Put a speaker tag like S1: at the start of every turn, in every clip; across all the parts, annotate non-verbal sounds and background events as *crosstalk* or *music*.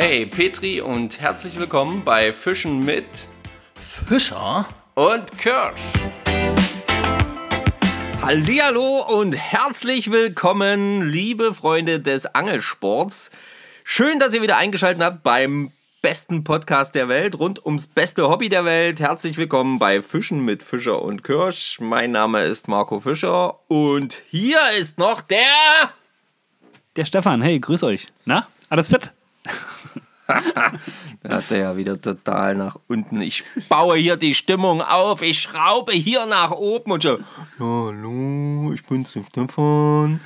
S1: Hey Petri und herzlich willkommen bei Fischen mit
S2: Fischer?
S1: und Kirsch. Hallihallo und herzlich willkommen, liebe Freunde des Angelsports. Schön, dass ihr wieder eingeschaltet habt beim besten Podcast der Welt, rund ums beste Hobby der Welt. Herzlich willkommen bei Fischen mit Fischer und Kirsch. Mein Name ist Marco Fischer und hier ist noch der...
S2: Der Stefan, hey, grüß euch. Na, alles fit?
S1: Da hat er ja wieder total nach unten. Ich baue hier die Stimmung auf. Ich schraube hier nach oben und so. Ja, hallo, ich bin's, der Stefan.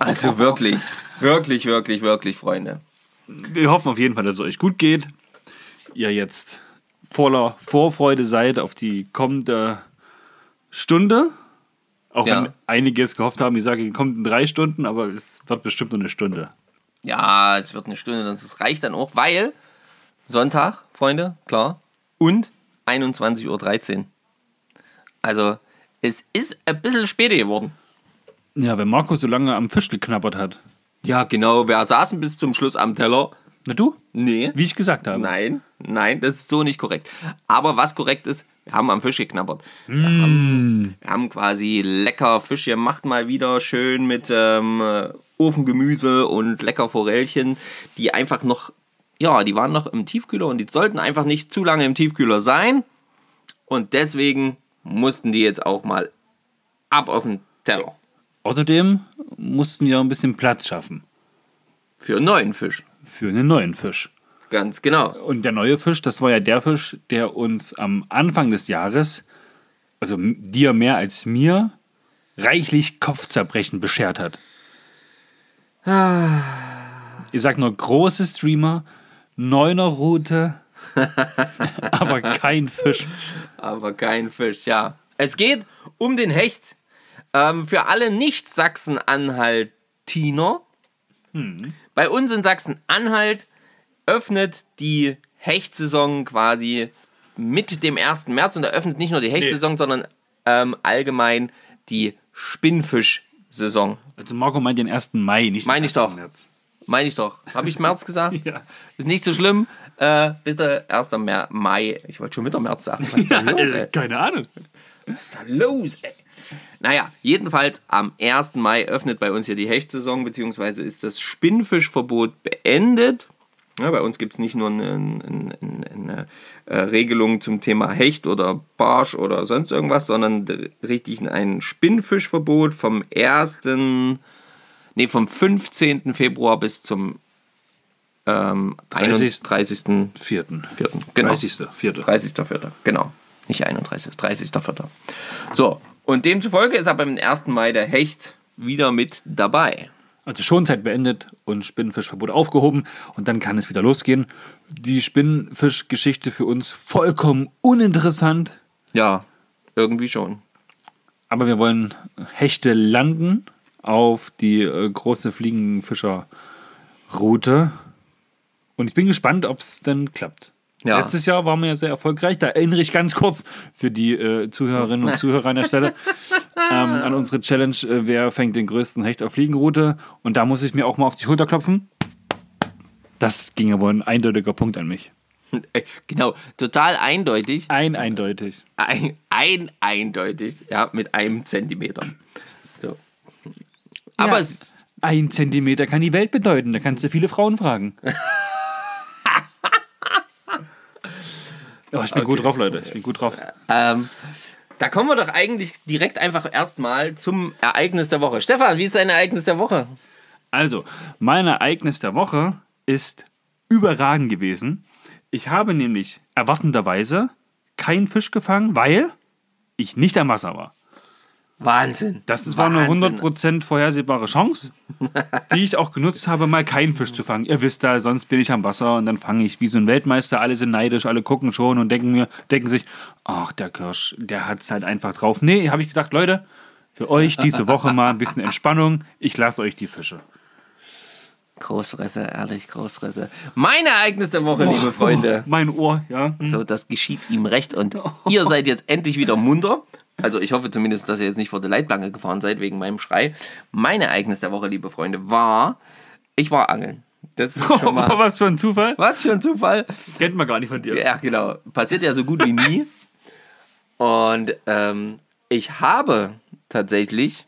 S1: Also wirklich, wirklich, wirklich, wirklich, Freunde.
S2: Wir hoffen auf jeden Fall, dass es euch gut geht. Ihr jetzt voller Vorfreude seid auf die kommende Stunde. Auch
S1: Ja.
S2: wenn einige es gehofft haben, ich sage, es kommt in drei Stunden, aber es wird bestimmt nur eine Stunde.
S1: Ja, es wird eine Stunde, das reicht dann auch, weil Sonntag, Freunde, klar. Und 21.13 Uhr. Also, es ist ein bisschen später geworden.
S2: Ja, wenn Marco so lange am Fisch geknabbert hat.
S1: Ja, genau. Wir saßen bis zum Schluss am Teller.
S2: Na du?
S1: Nee.
S2: Wie ich gesagt habe.
S1: Nein, nein, das ist so nicht korrekt. Aber was korrekt ist, wir haben am Fisch geknabbert. Wir, haben, wir haben quasi lecker Fisch gemacht, mal wieder schön mit ähm, Ofengemüse und lecker Forellchen, die einfach noch, ja, die waren noch im Tiefkühler und die sollten einfach nicht zu lange im Tiefkühler sein. Und deswegen mussten die jetzt auch mal ab auf den Teller.
S2: Außerdem mussten wir ein bisschen Platz schaffen
S1: Für einen neuen Fisch.
S2: für einen neuen Fisch.
S1: Ganz genau.
S2: Und der neue Fisch, das war ja der Fisch, der uns am Anfang des Jahres, also dir mehr als mir, reichlich Kopfzerbrechen beschert hat. Ich sag nur große Streamer, neuner Route, *laughs* aber kein Fisch.
S1: aber kein Fisch, ja. Es geht um den Hecht. Ähm, für alle Nicht-Sachsen-Anhaltiner. Bei uns in Sachsen-Anhalt öffnet die Hechtsaison quasi mit dem 1. März und eröffnet nicht nur die Hechtsaison, sondern ähm, allgemein die Spinnfischsaison.
S2: Also Marco meint den 1. Mai, nicht den
S1: Meine ich
S2: 1.
S1: doch.
S2: März.
S1: Meine ich doch. Habe ich März gesagt? *laughs*
S2: Ja.
S1: Ist nicht so schlimm. Äh, bitte 1. Mer Mai. Ich wollte schon wieder März sagen. Was ist da *laughs* los, ey?
S2: Keine Ahnung.
S1: Was ist da los, ey? Naja, jedenfalls am 1. Mai öffnet bei uns hier die Hechtsaison, beziehungsweise ist das Spinnfischverbot beendet. Ja, bei uns gibt es nicht nur eine, eine, eine, eine äh, Regelung zum Thema Hecht oder Barsch oder sonst irgendwas, sondern richtig ein Spinnfischverbot vom 1. Nee, vom 15. Februar bis zum ähm,
S2: 30.
S1: 30.
S2: Vierten.
S1: Vierten, genau.
S2: 30. Vierte.
S1: 30.04. Genau. Nicht 31. 30.04. So, und demzufolge ist aber am 1. Mai der Hecht wieder mit dabei.
S2: Also Schonzeit beendet und Spinnenfischverbot aufgehoben und dann kann es wieder losgehen. Die Spinnenfischgeschichte für uns vollkommen uninteressant,
S1: Ja, irgendwie schon.
S2: aber wir wollen Hechte landen auf die äh, große Fliegenfischerroute und ich bin gespannt, ob es denn klappt.
S1: Ja.
S2: Letztes Jahr waren wir ja sehr erfolgreich. Da erinnere ich ganz kurz für die äh, Zuhörerinnen und *laughs* Zuhörer an der Stelle ähm, an unsere Challenge, äh, wer fängt den größten Hecht auf Fliegenroute. Und da muss ich mir auch mal auf die Schulter klopfen. Das ging aber ein eindeutiger Punkt an mich. *laughs*
S1: Äh, Genau, total eindeutig.
S2: Ein eindeutig.
S1: Ein, ein eindeutig, ja, mit einem Zentimeter. So. Aber
S2: ja,
S1: es,
S2: ein Zentimeter kann die Welt bedeuten. Da kannst du viele Frauen fragen. *laughs* Oh, ich bin gut drauf, Leute. Ich bin gut drauf.
S1: ähm, da kommen wir doch eigentlich direkt einfach erstmal zum Ereignis der Woche. Stefan, wie ist dein Ereignis der Woche?
S2: Also, mein Ereignis der Woche ist überragend gewesen. Ich habe nämlich erwartenderweise keinen Fisch gefangen, weil ich nicht am Wasser war.
S1: Wahnsinn.
S2: Das war eine
S1: Wahnsinn.
S2: 100% vorhersehbare Chance, *laughs* die ich auch genutzt habe, mal keinen Fisch zu fangen. Ihr wisst ja, sonst bin ich am Wasser und dann fange ich wie so ein Weltmeister. Alle sind neidisch, alle gucken schon und denken mir, denken sich, ach, der Kirsch, der hat es halt einfach drauf. Nee, habe ich gedacht, Leute, für euch diese Woche mal ein bisschen Entspannung. Ich lasse euch die Fische.
S1: Großfresse, ehrlich, Großfresse. Mein Ereignis der Woche, liebe Freunde.
S2: Mein Ohr, ja. Hm.
S1: So, das geschieht ihm recht und ihr seid jetzt endlich wieder munter. Also ich hoffe zumindest, dass ihr jetzt nicht vor der Leitplanke gefahren seid wegen meinem Schrei. Mein Ereignis der Woche, liebe Freunde, war, ich war angeln. Das ist schon *laughs* mal.
S2: Was für ein Zufall.
S1: Was für ein Zufall.
S2: Kennt man gar nicht von dir.
S1: Ja, genau. Passiert ja so gut wie nie. Und ähm, ich habe tatsächlich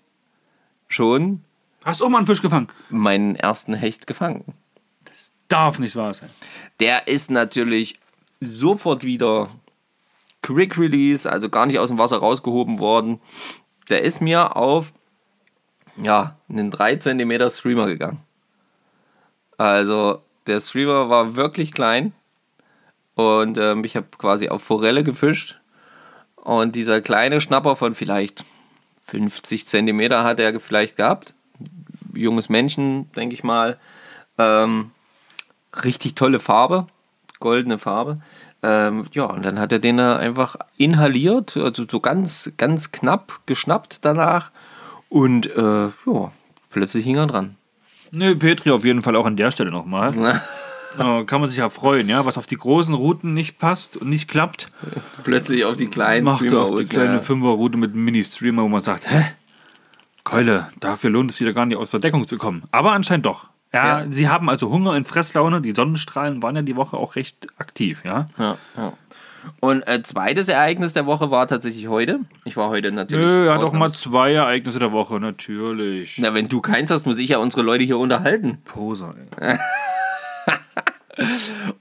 S1: schon
S2: Hast du auch mal einen Fisch gefangen?
S1: meinen ersten Hecht gefangen.
S2: Darf nicht wahr sein.
S1: Der ist natürlich sofort wieder Quick Release, also gar nicht aus dem Wasser rausgehoben worden. Der ist mir auf ja, einen 3 cm Streamer gegangen. Also der Streamer war wirklich klein und ähm, ich habe quasi auf Forelle gefischt und dieser kleine Schnapper von vielleicht 50 cm hat er vielleicht gehabt. Junges Männchen, denke ich mal. Ähm, richtig tolle Farbe, goldene Farbe. Ähm, ja, und dann hat er den einfach inhaliert, also so ganz, ganz knapp geschnappt danach. Und äh, ja, plötzlich hing er dran.
S2: Nö, Petri auf jeden Fall auch an der Stelle nochmal. *laughs* Kann man sich ja freuen, ja. Was auf die großen Routen nicht passt und nicht klappt,
S1: plötzlich auf die kleinen
S2: macht er auf die
S1: Streamer-
S2: kleine
S1: ja.
S2: Fünfer-Route mit einem Mini-Streamer, wo man sagt, hä? Keule, dafür lohnt es wieder gar nicht aus der Deckung zu kommen. Aber anscheinend doch. Ja,
S1: Ja.
S2: sie haben also Hunger und Fresslaune. Die Sonnenstrahlen waren ja die Woche auch recht aktiv, ja.
S1: Ja, ja. Und äh, zweites Ereignis der Woche war tatsächlich heute. Ich war heute natürlich.
S2: Nö, er hat auch mal zwei Ereignisse der Woche, natürlich.
S1: Na, wenn du keins hast, muss ich ja unsere Leute hier unterhalten.
S2: Poser, ey. *laughs*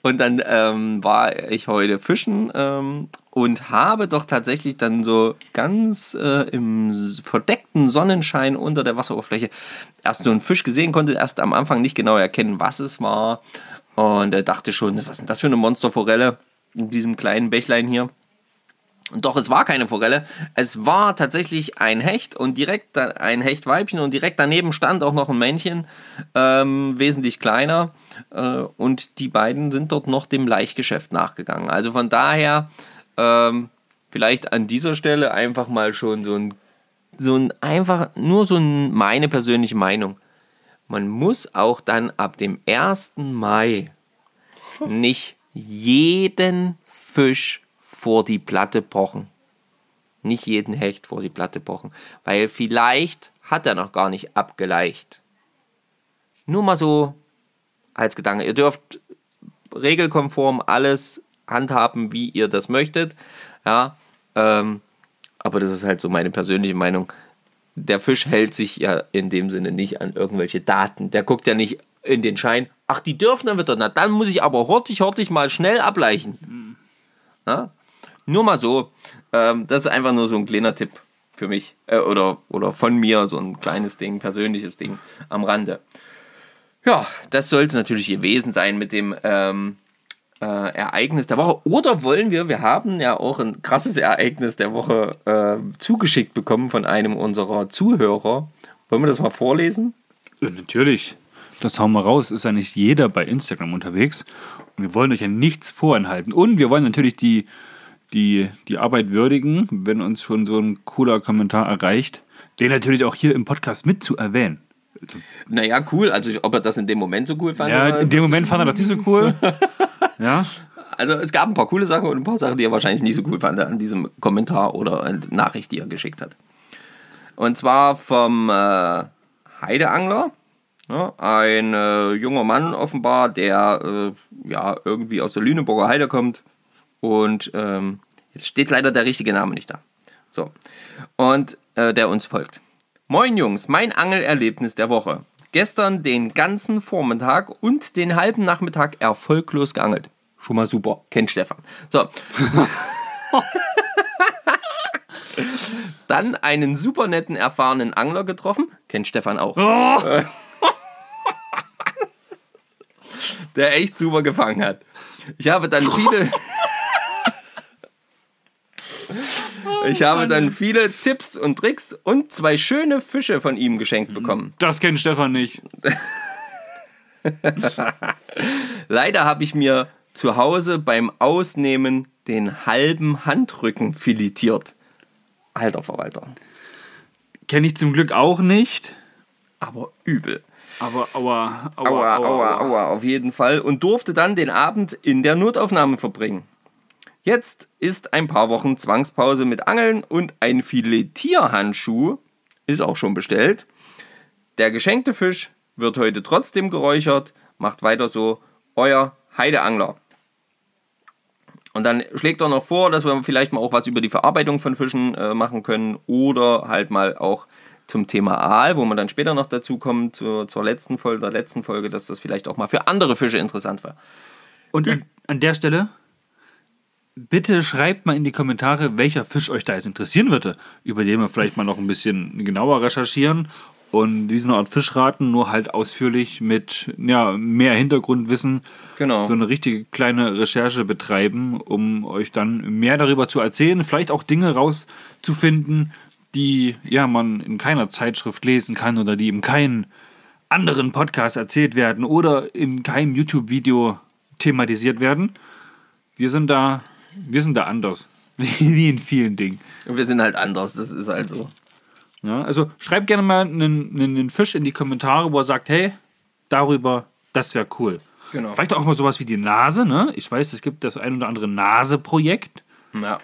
S1: Und dann ähm, war ich heute fischen ähm, und habe doch tatsächlich dann so ganz äh, im verdeckten Sonnenschein unter der Wasseroberfläche erst so einen Fisch gesehen, konnte erst am Anfang nicht genau erkennen, was es war. Und äh, dachte schon, was ist das für eine Monsterforelle in diesem kleinen Bächlein hier? Doch, es war keine Forelle. Es war tatsächlich ein Hecht und direkt ein Hechtweibchen und direkt daneben stand auch noch ein Männchen, ähm, wesentlich kleiner. Äh, und die beiden sind dort noch dem Laichgeschäft nachgegangen. Also von daher, ähm, vielleicht an dieser Stelle einfach mal schon so ein, so ein einfach, nur so ein, meine persönliche Meinung. Man muss auch dann ab dem 1. Mai nicht jeden Fisch vor die Platte pochen. Nicht jeden Hecht vor die Platte pochen. Weil vielleicht hat er noch gar nicht abgeleicht. Nur mal so als Gedanke. Ihr dürft regelkonform alles handhaben, wie ihr das möchtet. Ja, ähm, aber das ist halt so meine persönliche Meinung. Der Fisch hält sich ja in dem Sinne nicht an irgendwelche Daten. Der guckt ja nicht in den Schein. Ach, die dürfen dann wieder. Na, dann muss ich aber hortig, hortig mal schnell ableichen. Ja? Nur mal so. Ähm, das ist einfach nur so ein kleiner Tipp für mich. Äh, oder, oder von mir, so ein kleines Ding, persönliches Ding am Rande. Ja, das sollte natürlich gewesen sein mit dem ähm, äh, Ereignis der Woche. Oder wollen wir, wir haben ja auch ein krasses Ereignis der Woche äh, zugeschickt bekommen von einem unserer Zuhörer. Wollen wir das mal vorlesen?
S2: Ja, natürlich. Das hauen wir raus. Ist ja nicht jeder bei Instagram unterwegs. Und wir wollen euch ja nichts vorenthalten. Und wir wollen natürlich die, die, die Arbeit würdigen, wenn uns schon so ein cooler Kommentar erreicht, den natürlich auch hier im Podcast mit zu erwähnen.
S1: Naja, cool. Also, ob er das in dem Moment so cool fand?
S2: Ja, in dem Moment fand er das nicht so cool. *laughs* Ja,
S1: Also es gab ein paar coole Sachen und ein paar Sachen, die er wahrscheinlich nicht so cool fand an diesem Kommentar oder Nachricht, die er geschickt hat. Und zwar vom äh, Heideangler. Ja, ein äh, junger Mann offenbar, der äh, ja irgendwie aus der Lüneburger Heide kommt. Und ähm, jetzt steht leider der richtige Name nicht da. So. Und äh, der uns folgt. Moin Jungs, mein Angelerlebnis der Woche. Gestern den ganzen Vormittag und den halben Nachmittag erfolglos geangelt. Schon mal super. Kennt Stefan. So. *laughs* Dann einen super netten, erfahrenen Angler getroffen. Kennt Stefan auch. *laughs* Der echt super gefangen hat. Ich habe dann viele. *laughs* Ich habe dann viele Tipps und Tricks und zwei schöne Fische von ihm geschenkt bekommen.
S2: das kennt Stefan nicht.
S1: Leider habe ich mir zu Hause beim Ausnehmen den halben Handrücken filetiert. Alter Verwalter.
S2: Kenne ich zum Glück auch nicht.
S1: Aber übel.
S2: Aber, aua, aua,
S1: Aua, aua, aua, auf jeden Fall. Und durfte dann den Abend in der Notaufnahme verbringen. Jetzt ist ein paar Wochen Zwangspause mit Angeln und ein Filetierhandschuh ist auch schon bestellt. Der geschenkte Fisch wird heute trotzdem geräuchert. macht weiter so. Euer Heideangler. Und dann schlägt er noch vor, dass wir vielleicht mal auch was über die Verarbeitung von Fischen äh, machen können oder halt mal auch zum Thema Aal, wo man dann später noch dazu kommt, zur, zur letzten Folge, der letzten Folge, dass das vielleicht auch mal für andere Fische interessant wäre.
S2: Und an, an der Stelle, bitte schreibt mal in die Kommentare, welcher Fisch euch da jetzt interessieren würde, über den wir vielleicht mal noch ein bisschen genauer recherchieren und diesen Art Fischraten nur halt ausführlich mit ja, mehr Hintergrundwissen
S1: Genau.
S2: so eine richtige kleine Recherche betreiben, um euch dann mehr darüber zu erzählen, vielleicht auch Dinge rauszufinden, die ja man in keiner Zeitschrift lesen kann oder die in keinem anderen Podcast erzählt werden oder in keinem YouTube-Video thematisiert werden. Wir sind da, wir sind da anders. *laughs* Wie in vielen Dingen.
S1: Und wir sind halt anders, das ist halt so.
S2: Ja, also schreibt gerne mal einen, einen Fisch in die Kommentare, wo er sagt, hey, darüber, das wäre cool.
S1: Genau.
S2: Vielleicht auch mal sowas wie die Nase, ne? Ich weiß, es gibt das ein oder andere Nase-Projekt.
S1: Ja.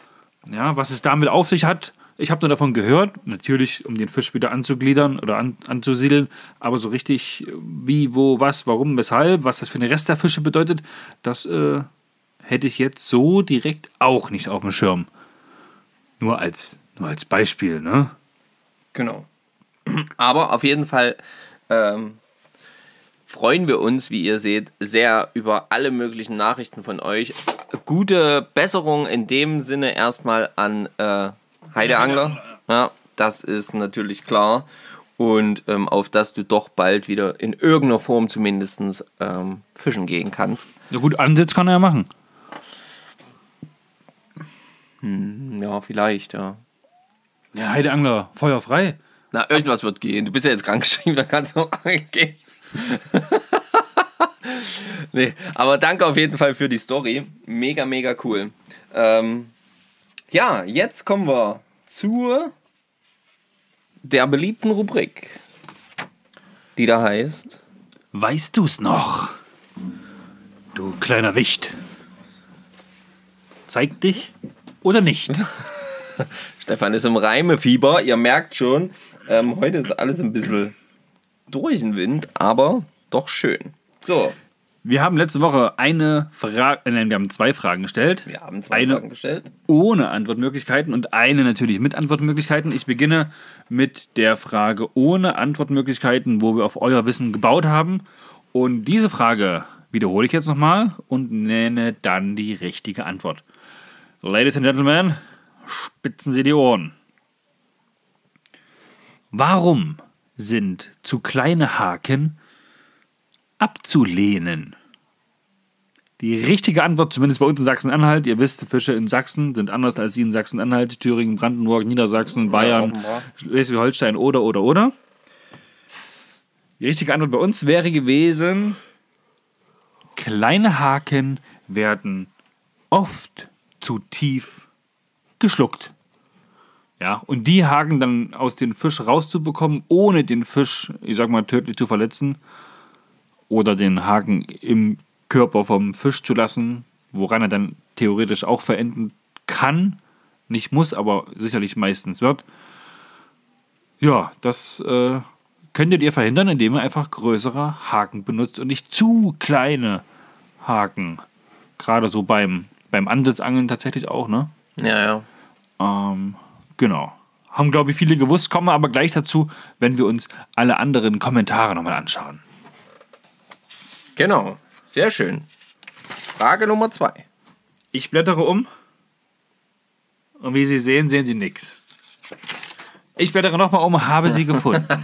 S2: Ja, was es damit auf sich hat, ich habe nur davon gehört, natürlich, um den Fisch wieder anzugliedern oder an, anzusiedeln, aber so richtig, wie, wo, was, warum, weshalb, was das für eine Rest der Fische bedeutet, das äh, hätte ich jetzt so direkt auch nicht auf dem Schirm. Nur als, nur als Beispiel, ne?
S1: Genau. *clears throat* Aber auf jeden Fall ähm, freuen wir uns, wie ihr seht, sehr über alle möglichen Nachrichten von euch. Gute Besserung in dem Sinne erstmal an äh, Heideangler. Ja, das ist natürlich klar. Und ähm, auf dass du doch bald wieder in irgendeiner Form zumindest ähm, fischen gehen kannst.
S2: Ja gut, Ansitz kann er ja machen.
S1: Ja, vielleicht, ja.
S2: Ja, Heideangler, feuerfrei.
S1: Na, irgendwas wird gehen. Du bist ja jetzt krankgeschrieben, da kannst du auch gehen. *laughs* nee, aber danke auf jeden Fall für die Story. Mega, mega cool. Ähm, ja, jetzt kommen wir zur der beliebten Rubrik, die da heißt.
S2: Weißt du's noch? Du kleiner Wicht. Zeig dich oder nicht? *laughs*
S1: Stefan ist im Reimefieber. Ihr merkt schon, ähm, heute ist alles ein bisschen durch den Wind, aber doch schön. So,
S2: Wir haben letzte Woche eine Frage, äh, nein, wir haben zwei Fragen gestellt.
S1: wir haben zwei
S2: Eine-
S1: Fragen gestellt.
S2: ohne Antwortmöglichkeiten und eine natürlich mit Antwortmöglichkeiten. Ich beginne mit der Frage ohne Antwortmöglichkeiten, wo wir auf euer Wissen gebaut haben. Und diese Frage wiederhole ich jetzt nochmal und nenne dann die richtige Antwort. Ladies and Gentlemen, spitzen Sie die Ohren. Warum sind zu kleine Haken abzulehnen? Die richtige Antwort, zumindest bei uns in Sachsen-Anhalt, ihr wisst, Fische in Sachsen sind anders als die in Sachsen-Anhalt, Thüringen, Brandenburg, Niedersachsen, Bayern,
S1: offenbar.
S2: Schleswig-Holstein oder, oder, oder. Die richtige Antwort bei uns wäre gewesen, kleine Haken werden oft zu tief geschluckt. Ja, und die Haken dann aus dem Fisch rauszubekommen, ohne den Fisch, ich sag mal, tödlich zu verletzen, oder den Haken im Körper vom Fisch zu lassen, woran er dann theoretisch auch verenden kann, nicht muss, aber sicherlich meistens wird. Ja, das äh, könntet ihr verhindern, indem ihr einfach größere Haken benutzt und nicht zu kleine Haken. Gerade so beim, beim Ansitzangeln tatsächlich auch, ne?
S1: Ja, ja.
S2: Ähm, genau. Haben, glaube ich, viele gewusst, kommen aber gleich dazu, wenn wir uns alle anderen Kommentare nochmal anschauen.
S1: Genau. Sehr schön. Frage Nummer zwei.
S2: Ich blättere um. Und wie Sie sehen, sehen Sie nichts. Ich blättere nochmal um, habe sie gefunden. *laughs*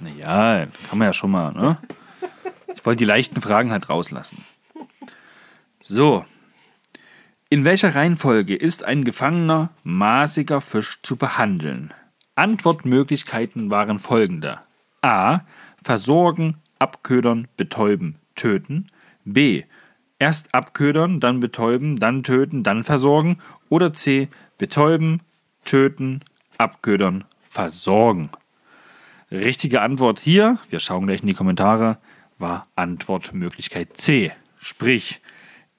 S2: naja, kann man ja schon mal, ne? Ich wollte die leichten Fragen halt rauslassen. So. In welcher Reihenfolge ist ein gefangener, maßiger Fisch zu behandeln? Antwortmöglichkeiten waren folgende. A. Versorgen, abködern, betäuben, töten. B. Erst abködern, dann betäuben, dann töten, dann versorgen. Oder C. Betäuben, töten, abködern, versorgen. Richtige Antwort hier, wir schauen gleich in die Kommentare, war Antwortmöglichkeit C. Sprich,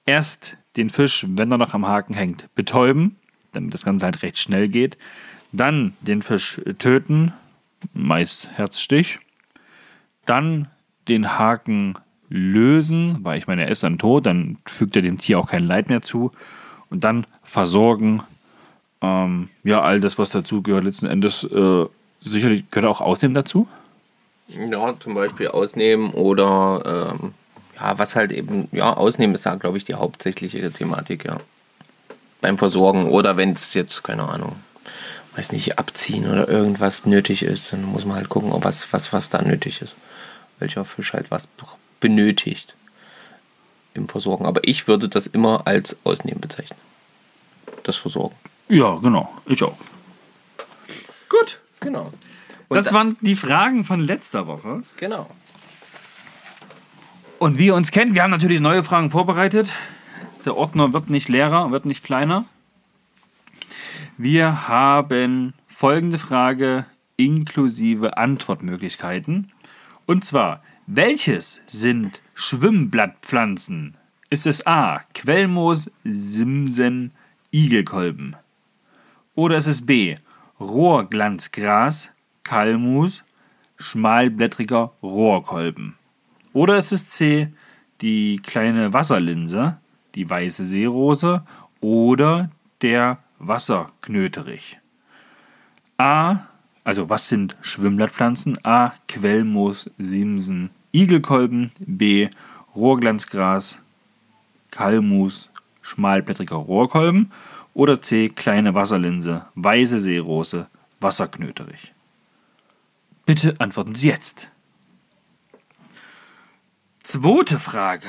S2: erst den Fisch, wenn er noch am Haken hängt, betäuben, damit das Ganze halt recht schnell geht. Dann den Fisch töten, meist Herzstich. dann den Haken lösen, weil ich meine, er ist dann tot, dann fügt er dem Tier auch kein Leid mehr zu. Und dann versorgen, ähm, ja, all das, was dazu gehört, letzten Endes äh, sicherlich gehört auch ausnehmen dazu.
S1: Ja, zum Beispiel ausnehmen oder ähm, ja, was halt eben, ja, ausnehmen ist da, glaube ich, die hauptsächliche Thematik, ja. Beim Versorgen oder wenn es jetzt, keine Ahnung, weiß nicht, abziehen oder irgendwas nötig ist, dann muss man halt gucken, ob was, was, was da nötig ist. Welcher Fisch halt was benötigt im Versorgen. Aber ich würde das immer als Ausnehmen bezeichnen. Das Versorgen.
S2: Ja, genau. Ich auch.
S1: Gut, genau. Und
S2: das waren die Fragen von letzter Woche.
S1: Genau.
S2: Und wie ihr uns kennt, wir haben natürlich neue Fragen vorbereitet. Der Ordner wird nicht leerer, wird nicht kleiner. Wir haben folgende Frage inklusive Antwortmöglichkeiten. Und zwar, welches sind Schwimmblattpflanzen? Ist es A. Quellmoos, Simsen, Igelkolben? Oder ist es B. Rohrglanzgras, Kalmus, schmalblättriger Rohrkolben? Oder ist es C. Die kleine Wasserlinse, die weiße Seerose oder der Wasserknöterich? A. Also was sind Schwimmblattpflanzen? A. Quellmoos, Simsen, Igelkolben. B. Rohrglanzgras, Kalmus, schmalblättriger Rohrkolben. Oder C. Kleine Wasserlinse, weiße Seerose, Wasserknöterich. Bitte antworten Sie jetzt. Zweite Frage.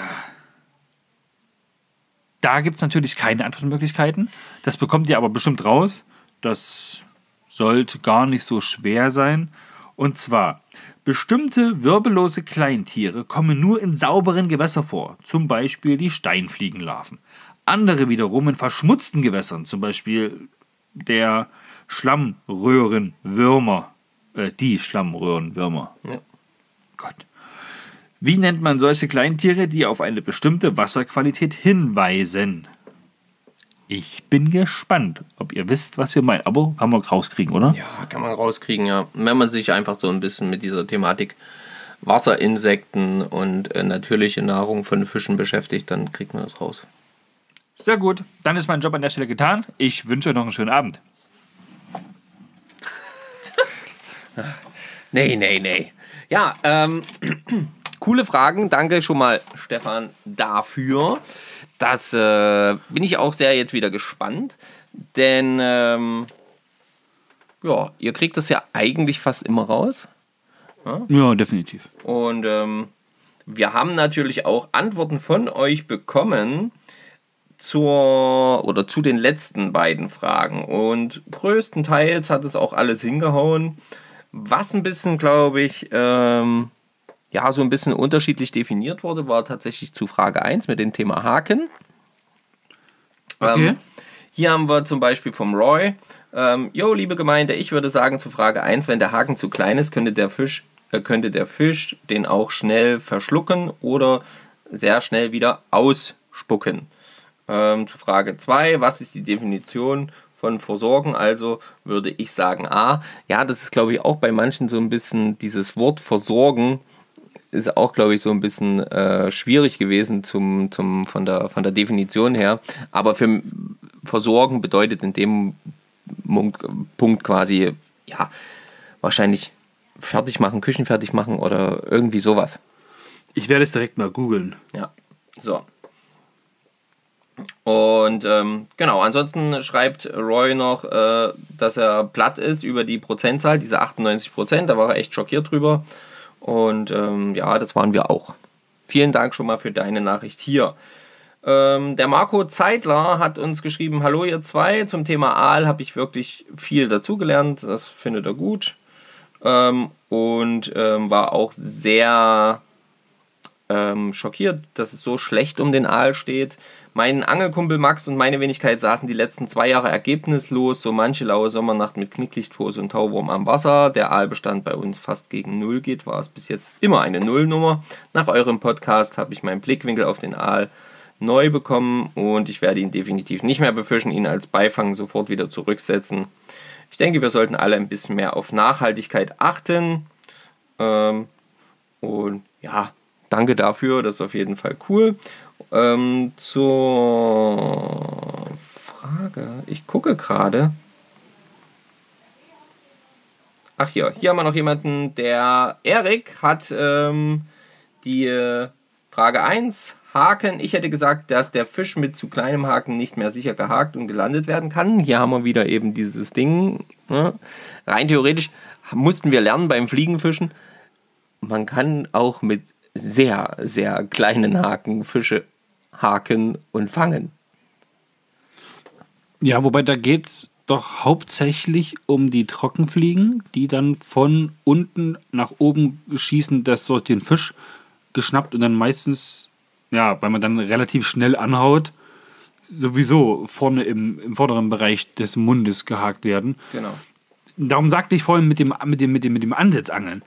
S2: Da gibt es natürlich keine Antwortmöglichkeiten. Das bekommt ihr aber bestimmt raus. Das sollte gar nicht so schwer sein. Und zwar, bestimmte wirbellose Kleintiere kommen nur in sauberen Gewässern vor, zum Beispiel die Steinfliegenlarven. Andere wiederum in verschmutzten Gewässern, zum Beispiel der Schlammröhrenwürmer, äh, die Schlammröhrenwürmer.
S1: Ja.
S2: Gott. Wie nennt man solche Kleintiere, die auf eine bestimmte Wasserqualität hinweisen? Ich bin gespannt, ob ihr wisst, was wir meinen. Aber kann man rauskriegen, oder?
S1: Ja, kann man rauskriegen, ja. Wenn man sich einfach so ein bisschen mit dieser Thematik Wasserinsekten und äh, natürliche Nahrung von Fischen beschäftigt, dann kriegt man das raus.
S2: Sehr gut. Dann ist mein Job an der Stelle getan. Ich wünsche euch noch einen schönen Abend. *laughs*
S1: Nee, nee, nee. Ja, ähm, coole Fragen. Danke schon mal, Stefan, dafür. Das äh, bin ich auch sehr jetzt wieder gespannt. Denn, ähm, ja, ihr kriegt das ja eigentlich fast immer raus.
S2: Ja, definitiv.
S1: Und ähm, wir haben natürlich auch Antworten von euch bekommen zur oder zu den letzten beiden Fragen. Und größtenteils hat es auch alles hingehauen. Was ein bisschen, glaube ich, ähm, ja, so ein bisschen unterschiedlich definiert wurde, war tatsächlich zu Frage 1 mit dem Thema Haken.
S2: Okay.
S1: Ähm, hier haben wir zum Beispiel vom Roy. Ähm, jo, liebe Gemeinde, ich würde sagen zu Frage 1, wenn der Haken zu klein ist, könnte der Fisch, äh, könnte der Fisch den auch schnell verschlucken oder sehr schnell wieder ausspucken. Ähm, zu Frage 2, was ist die Definition von Versorgen? Also würde ich sagen A. Ja, das ist glaube ich auch bei manchen so ein bisschen dieses Wort Versorgen ist auch, glaube ich, so ein bisschen äh, schwierig gewesen zum, zum, von, der, von der Definition her. Aber für Versorgen bedeutet in dem Punkt quasi, ja, wahrscheinlich fertig machen, Küchen fertig machen oder irgendwie sowas.
S2: Ich werde es direkt mal googeln.
S1: Ja, so. Und ähm, genau, ansonsten schreibt Roy noch, äh, dass er platt ist über die Prozentzahl, diese 98 Prozent. Da war er echt schockiert drüber. Und ähm, ja, das waren wir auch. Vielen Dank schon mal für deine Nachricht hier. Ähm, der Marco Zeitler hat uns geschrieben: Hallo, ihr zwei. Zum Thema Aal habe ich wirklich viel dazugelernt. Das findet er gut. Ähm, und ähm, war auch sehr ähm, schockiert, dass es so schlecht um den Aal steht. Mein Angelkumpel Max und meine Wenigkeit saßen die letzten zwei Jahre ergebnislos, so manche laue Sommernacht mit Knicklichtpose und Tauwurm am Wasser. Der Aalbestand bei uns fast gegen Null geht, war es bis jetzt immer eine Nullnummer. Nach eurem Podcast habe ich meinen Blickwinkel auf den Aal neu bekommen und ich werde ihn definitiv nicht mehr befischen, ihn als Beifang sofort wieder zurücksetzen. Ich denke, wir sollten alle ein bisschen mehr auf Nachhaltigkeit achten. Ähm, Und ja, danke dafür, das ist auf jeden Fall cool. Ähm, zur Frage, ich gucke gerade. Ach hier, hier haben wir noch jemanden, der Erik hat ähm, die Frage 1, Haken. Ich hätte gesagt, dass der Fisch mit zu kleinem Haken nicht mehr sicher gehakt und gelandet werden kann. Hier haben wir wieder eben dieses Ding. Ne? Rein theoretisch mussten wir lernen beim Fliegenfischen. Man kann auch mit sehr, sehr kleinen Haken Fische haken und fangen.
S2: Ja, wobei da geht es doch hauptsächlich um die Trockenfliegen, die dann von unten nach oben schießen, dass so den Fisch geschnappt und dann meistens, ja, weil man dann relativ schnell anhaut, sowieso vorne im, im vorderen Bereich des Mundes gehakt werden.
S1: Genau.
S2: Darum sagte ich vorhin mit dem, mit dem, mit dem, mit dem Ansetzangeln.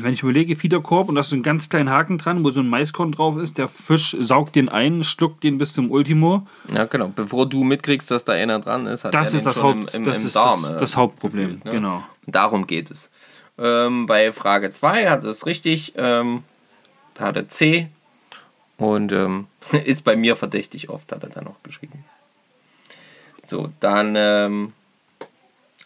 S2: Wenn ich überlege, Fiederkorb und da ist so ein ganz kleinen Haken dran, wo so ein Maiskorn drauf ist, der Fisch saugt den ein, schluckt den bis zum Ultimo.
S1: Ja, genau. Bevor du mitkriegst, dass da einer dran ist, hat
S2: Das
S1: er
S2: ist das, Haupt,
S1: im, im,
S2: das,
S1: im
S2: ist
S1: Darm.
S2: das,
S1: äh,
S2: das Hauptproblem.
S1: ne?
S2: Genau.
S1: Darum geht es. Ähm, bei Frage 2 hat es richtig, ähm, da hat er C und ähm, *laughs* ist bei mir verdächtig oft, hat er dann noch geschrieben. So, dann ähm,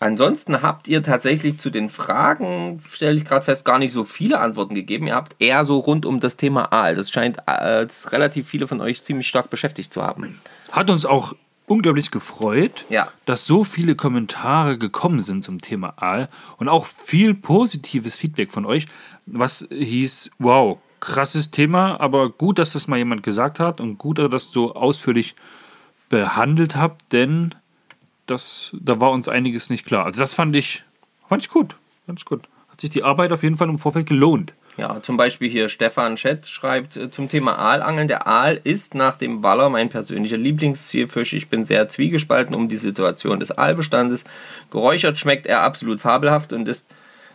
S1: ansonsten habt ihr tatsächlich zu den Fragen, stelle ich gerade fest, gar nicht so viele Antworten gegeben. Ihr habt eher so rund um das Thema Aal. Das scheint äh, relativ viele von euch ziemlich stark beschäftigt zu haben.
S2: Hat uns auch unglaublich gefreut,
S1: Ja.
S2: dass so viele Kommentare gekommen sind zum Thema Aal und auch viel positives Feedback von euch, was hieß, wow, krasses Thema, aber gut, dass das mal jemand gesagt hat und gut, dass das so ausführlich behandelt habt, denn das, da war uns einiges nicht klar. Also das fand ich, fand ich gut, fand ich gut. Hat sich die Arbeit auf jeden Fall im Vorfeld gelohnt.
S1: Ja, zum Beispiel hier Stefan Schett schreibt äh, zum Thema Aalangeln. Der Aal ist nach dem Waller mein persönlicher Lieblingszielfisch. Ich bin sehr zwiegespalten um die Situation des Aalbestandes. Geräuchert schmeckt er absolut fabelhaft und ist,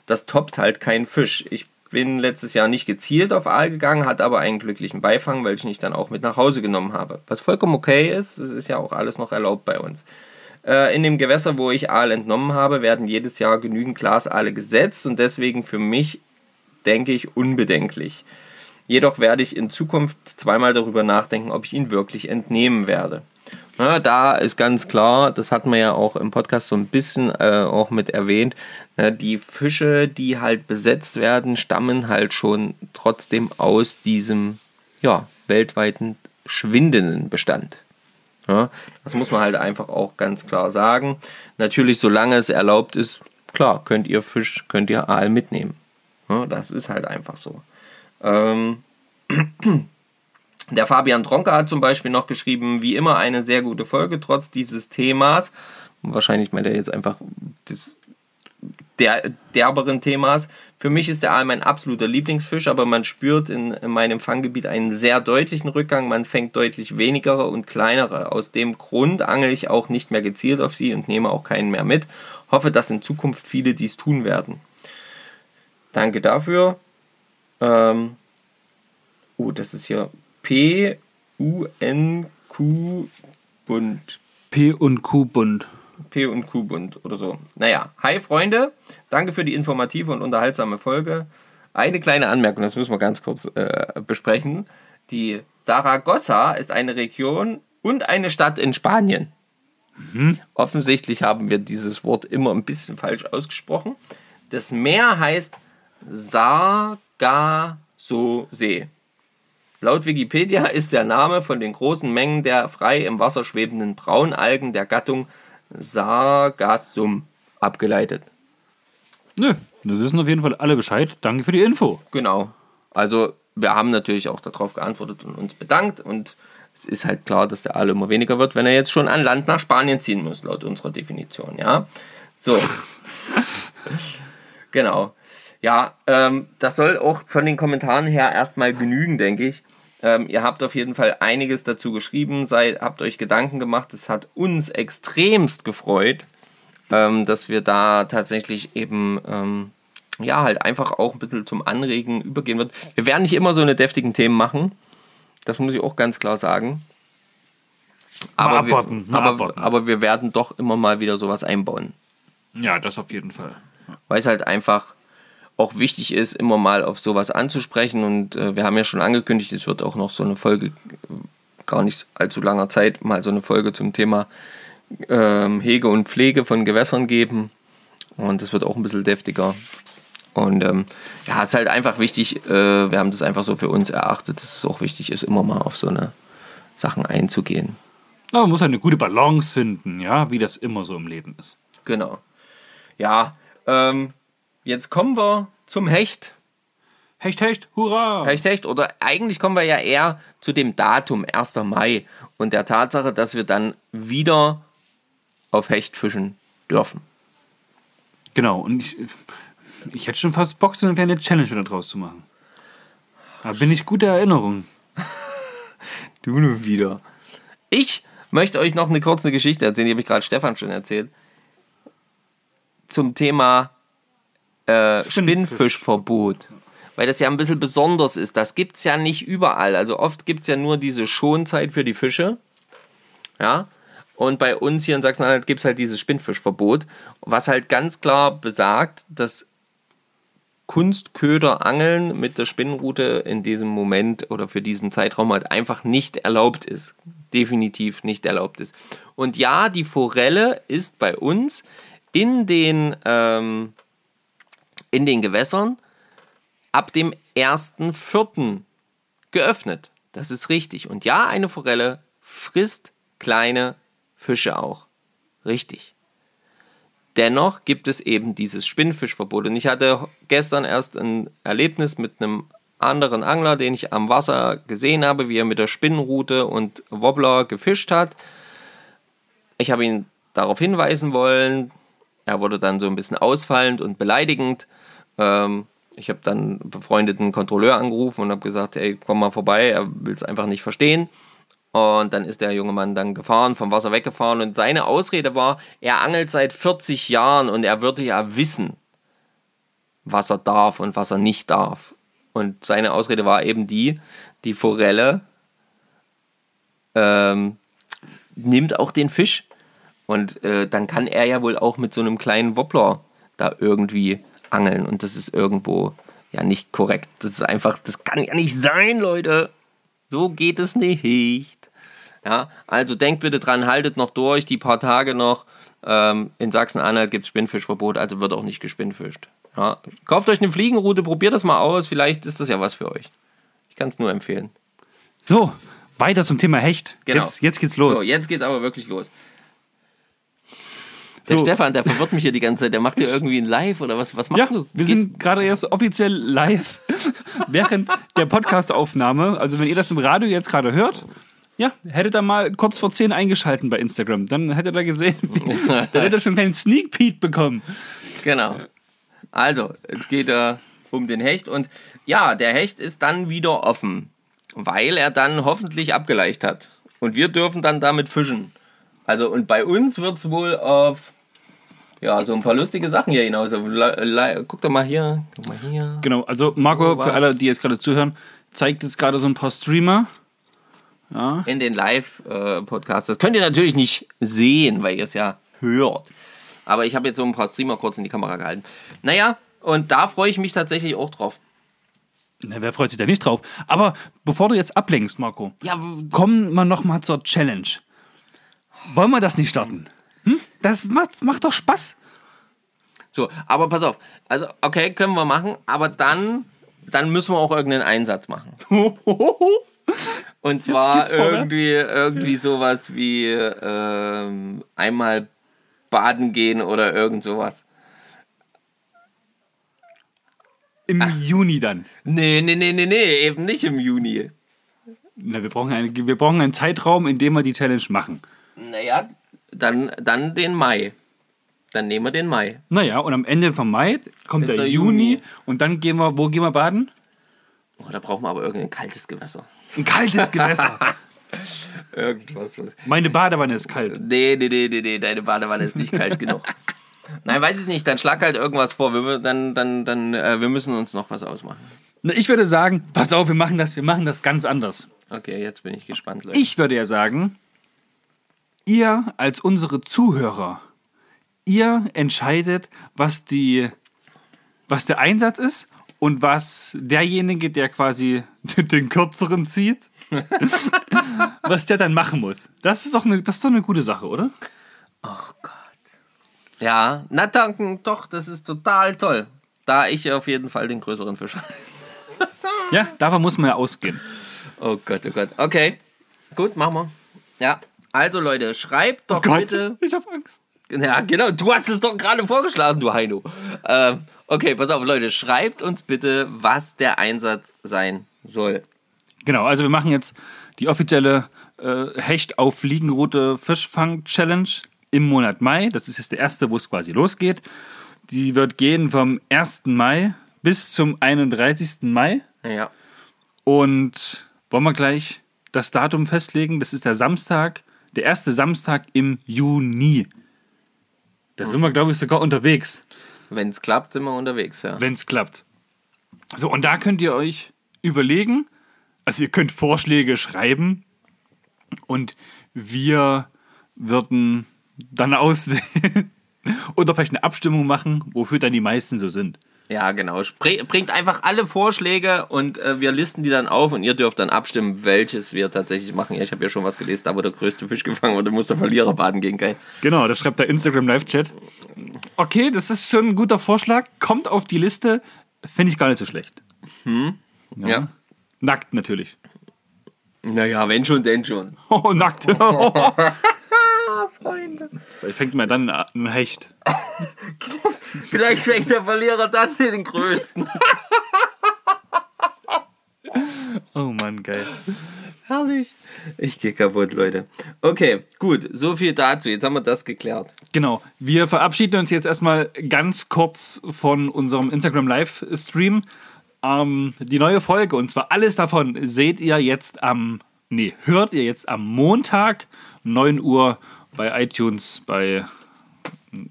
S1: das toppt halt kein Fisch. Ich bin letztes Jahr nicht gezielt auf Aal gegangen, hatte aber einen glücklichen Beifang, welchen ich dann auch mit nach Hause genommen habe. Was vollkommen okay ist, es ist ja auch alles noch erlaubt bei uns. Äh, in dem Gewässer, wo ich Aal entnommen habe, werden jedes Jahr genügend Glasaale gesetzt und deswegen für mich denke ich, unbedenklich. Jedoch werde ich in Zukunft zweimal darüber nachdenken, ob ich ihn wirklich entnehmen werde. Na, da ist ganz klar, das hatten wir ja auch im Podcast so ein bisschen äh, auch mit erwähnt, na, die Fische, die halt besetzt werden, stammen halt schon trotzdem aus diesem ja, weltweiten schwindenden Bestand. Ja, das muss man halt einfach auch ganz klar sagen. Natürlich, solange es erlaubt ist, klar, könnt ihr Fisch, könnt ihr Aal mitnehmen. Ja, das ist halt einfach so. Ähm, *clears throat* der Fabian Tronka hat zum Beispiel noch geschrieben, wie immer eine sehr gute Folge, trotz dieses Themas. Wahrscheinlich meint er jetzt einfach des der, derberen Themas. Für mich ist der Aal mein absoluter Lieblingsfisch, aber man spürt in, in meinem Fanggebiet einen sehr deutlichen Rückgang. Man fängt deutlich weniger und kleinere. Aus dem Grund angel ich auch nicht mehr gezielt auf sie und nehme auch keinen mehr mit. Hoffe, dass in Zukunft viele dies tun werden. Danke dafür. Ähm, oh, das ist hier P-U-N-Q Bund.
S2: P und Q Bund.
S1: P und Q Bund oder so. Naja, hi Freunde, danke für die informative und unterhaltsame Folge. Eine kleine Anmerkung, das müssen wir ganz kurz äh, besprechen. Die Saragossa ist eine Region und eine Stadt in Spanien. Offensichtlich haben wir dieses Wort immer ein bisschen falsch ausgesprochen. Das Meer heißt Sargasso-See. Laut Wikipedia ist der Name von den großen Mengen der frei im Wasser schwebenden Braunalgen der Gattung Sargassum abgeleitet.
S2: Nö, das wissen auf jeden Fall alle Bescheid. Danke für die Info.
S1: Genau. Also wir haben natürlich auch darauf geantwortet und uns bedankt und es ist halt klar, dass der Aal immer weniger wird, wenn er jetzt schon an Land nach Spanien ziehen muss, laut unserer Definition, ja. So. *laughs* genau. Ja, ähm, das soll auch von den Kommentaren her erstmal genügen, denke ich. Ähm, ihr habt auf jeden Fall einiges dazu geschrieben, seid, habt euch Gedanken gemacht. Es hat uns extremst gefreut, ähm, dass wir da tatsächlich eben ähm, ja halt einfach auch ein bisschen zum Anregen übergehen wird. Wir werden nicht immer so eine deftigen Themen machen. Das muss ich auch ganz klar sagen. Aber,
S2: abwarten,
S1: wir, aber,
S2: abwarten.
S1: aber wir werden doch immer mal wieder sowas einbauen.
S2: Ja, das auf jeden Fall.
S1: Weil es halt einfach auch wichtig ist, immer mal auf sowas anzusprechen. Und äh, wir haben ja schon angekündigt, es wird auch noch so eine Folge, gar nicht allzu langer Zeit, mal so eine Folge zum Thema ähm, Hege und Pflege von Gewässern geben. Und das wird auch ein bisschen deftiger. Und ähm, ja, es ist halt einfach wichtig, äh, wir haben das einfach so für uns erachtet, dass es auch wichtig ist, immer mal auf so eine Sachen einzugehen.
S2: Aber man muss halt eine gute Balance finden, ja, wie das immer so im Leben ist.
S1: Genau. Ja, ähm, jetzt kommen wir zum Hecht.
S2: Hecht, Hecht, hurra!
S1: Hecht, Hecht. Oder eigentlich kommen wir ja eher zu dem Datum, 1. Mai, und der Tatsache, dass wir dann wieder auf Hecht fischen dürfen.
S2: Genau, und ich, ich hätte schon fast Bock, so eine kleine Challenge wieder draus zu machen. Da bin ich guter Erinnerung. *laughs*
S1: Du nur wieder. Ich möchte euch noch eine kurze Geschichte erzählen, die habe ich gerade Stefan schon erzählt. Zum Thema äh, Spinnfischverbot. Weil das ja ein bisschen besonders ist. Das gibt es ja nicht überall. Also oft gibt es ja nur diese Schonzeit für die Fische. Ja. Und bei uns hier in Sachsen-Anhalt gibt es halt dieses Spinnfischverbot, was halt ganz klar besagt, dass Kunstköderangeln mit der Spinnrute in diesem Moment oder für diesen Zeitraum halt einfach nicht erlaubt ist. Definitiv nicht erlaubt ist. Und ja, die Forelle ist bei uns in den, ähm, in den Gewässern ab dem 1.4. geöffnet. Das ist richtig. Und ja, eine Forelle frisst kleine Fische auch. Richtig. Dennoch gibt es eben dieses Spinnfischverbot. Und ich hatte gestern erst ein Erlebnis mit einem anderen Angler, den ich am Wasser gesehen habe, wie er mit der Spinnenrute und Wobbler gefischt hat. Ich habe ihn darauf hinweisen wollen. Er wurde dann so ein bisschen ausfallend und beleidigend. Ähm, ich habe dann einen befreundeten Kontrolleur angerufen und habe gesagt, ey, komm mal vorbei, er will es einfach nicht verstehen. Und dann ist der junge Mann dann gefahren, vom Wasser weggefahren. Und seine Ausrede war, er angelt seit 40 Jahren und er würde ja wissen, was er darf und was er nicht darf. Und seine Ausrede war eben die, die Forelle ähm, nimmt auch den Fisch. Und äh, dann kann er ja wohl auch mit so einem kleinen Wobbler da irgendwie angeln. Und das ist irgendwo ja nicht korrekt. Das ist einfach, das kann ja nicht sein, Leute. So geht es nicht. Ja, also denkt bitte dran, haltet noch durch, die paar Tage noch. Ähm, in Sachsen-Anhalt gibt es Spinnfischverbot, also wird auch nicht gespinnfischt. Ja, kauft euch eine Fliegenroute, probiert das mal aus, vielleicht ist das ja was für euch. Ich kann es nur empfehlen.
S2: So, weiter zum Thema Hecht.
S1: Genau.
S2: Jetzt, jetzt geht's los.
S1: So, jetzt geht's aber wirklich los. Der
S2: So.
S1: Stefan, der verwirrt mich hier die ganze Zeit. Der macht hier irgendwie ein Live oder was? Was machst
S2: ja,
S1: du?
S2: wir
S1: Gehst-
S2: sind gerade erst offiziell live *laughs* während der Podcast-Aufnahme. Also wenn ihr das im Radio jetzt gerade hört, ja, hättet ihr mal kurz vor 10 eingeschalten bei Instagram. Dann hättet ihr gesehen, wie, *laughs* dann hättet ihr schon einen kleinen Sneak Peek bekommen.
S1: Genau. Also, jetzt geht er um den Hecht und ja, der Hecht ist dann wieder offen, weil er dann hoffentlich abgeleicht hat. Und wir dürfen dann damit fischen. Also, und bei uns wird es wohl auf ja, so ein paar lustige Sachen hier hinaus. Also, Guck doch mal hier, guck mal hier.
S2: Genau, also Marco,
S1: was.
S2: für alle, die jetzt gerade zuhören, zeigt jetzt gerade so ein paar Streamer.
S1: in den Live-Podcast. Das könnt ihr natürlich nicht sehen, weil ihr es ja hört. Aber ich habe jetzt so ein paar Streamer kurz in die Kamera gehalten. Naja, und da freue ich mich tatsächlich auch drauf.
S2: Na, wer freut sich da nicht drauf? Aber bevor du jetzt ablenkst, Marco,
S1: Ja,
S2: kommen wir noch mal zur Challenge. Wollen wir das nicht starten? Hm? Das macht, macht doch Spaß.
S1: so, aber pass auf. Also, okay, können wir machen, aber dann, dann müssen wir auch irgendeinen Einsatz machen. *laughs* Und zwar irgendwie, irgendwie sowas wie ähm, einmal baden gehen oder irgend sowas.
S2: Im Juni dann.
S1: Nee, nee, nee, nee, nee, eben nicht im Juni.
S2: Na, wir, brauchen einen, wir brauchen einen Zeitraum, in dem wir die Challenge machen.
S1: Naja, dann, dann den Mai. Dann nehmen wir den Mai.
S2: Naja, und am Ende vom Mai kommt der,
S1: der
S2: Juni,
S1: Juni.
S2: und dann gehen wir, wo gehen wir baden?
S1: Oh, da brauchen wir aber irgendein kaltes Gewässer.
S2: Ein kaltes Gewässer. *laughs*
S1: Irgendwas. Was.
S2: Meine Badewanne ist kalt.
S1: Nee, nee, nee, nee, nee, deine Badewanne ist nicht kalt genug. *laughs* Nein, weiß ich nicht. Dann schlag halt irgendwas vor. Wir, dann, dann, dann, äh, wir müssen uns noch was ausmachen.
S2: Na, ich würde sagen, pass auf, wir machen das, wir machen das ganz anders.
S1: Okay, jetzt bin ich gespannt, Leute.
S2: Ich würde ja sagen, ihr als unsere Zuhörer, ihr entscheidet, was die was der Einsatz ist und was derjenige, der quasi *laughs* den kürzeren zieht, *laughs* was der dann machen muss. Das ist doch eine, das ist doch eine gute Sache, oder?
S1: Ja, na danken, doch, das ist total toll. Da ich auf jeden Fall den größeren Fisch.
S2: Ja, davon muss man ja ausgehen.
S1: Oh Gott, oh Gott. Okay, gut, machen wir. Ja, also Leute, schreibt doch bitte.
S2: ich habe Angst.
S1: Ja, genau, du hast es doch gerade vorgeschlagen, du Heino. Ähm, okay, pass auf, Leute, schreibt uns bitte, was der Einsatz sein soll.
S2: Genau, also wir machen jetzt die offizielle äh, Hecht auf Fliegenroute Fischfang Challenge im Monat Mai. Das ist jetzt der erste, wo es quasi losgeht. Die wird gehen vom 1. Mai bis zum 31. Mai.
S1: Ja.
S2: Und wollen wir gleich das Datum festlegen? Das ist der Samstag, der erste Samstag im Juni. Da sind wir, glaube ich, sogar unterwegs,
S1: Wenn es klappt, sind wir unterwegs, ja.
S2: wenn es klappt. So, und da könnt ihr euch überlegen, also ihr könnt Vorschläge schreiben und wir würden dann auswählen *laughs* oder vielleicht eine Abstimmung machen, wofür dann die meisten so sind.
S1: Ja, genau. Bringt einfach alle Vorschläge und äh, wir listen die dann auf und ihr dürft dann abstimmen, welches wir tatsächlich machen. Ja, ich habe ja schon was gelesen, da wo der größte Fisch gefangen wurde, muss der Verlierer baden gehen, geil.
S2: Genau, das schreibt der Instagram Live-Chat. Okay, das ist schon ein guter Vorschlag. Kommt auf die Liste. Finde ich gar nicht so schlecht.
S1: Ja.
S2: Nackt natürlich.
S1: Naja, wenn schon, denn schon. *laughs*
S2: Oh, nackt. *laughs* Oh. Vielleicht fängt man dann an ein Hecht. *laughs*
S1: Vielleicht fängt der Verlierer dann den größten. *laughs*
S2: Oh Mann, geil.
S1: Herrlich. Ich gehe kaputt, Leute. Okay, gut. So viel dazu. Jetzt haben wir das geklärt.
S2: Genau. Wir verabschieden uns jetzt erstmal ganz kurz von unserem Instagram Livestream. Ähm, die neue Folge, und zwar alles davon, seht ihr jetzt am, nee, hört ihr jetzt am Montag, 9 Uhr bei iTunes, bei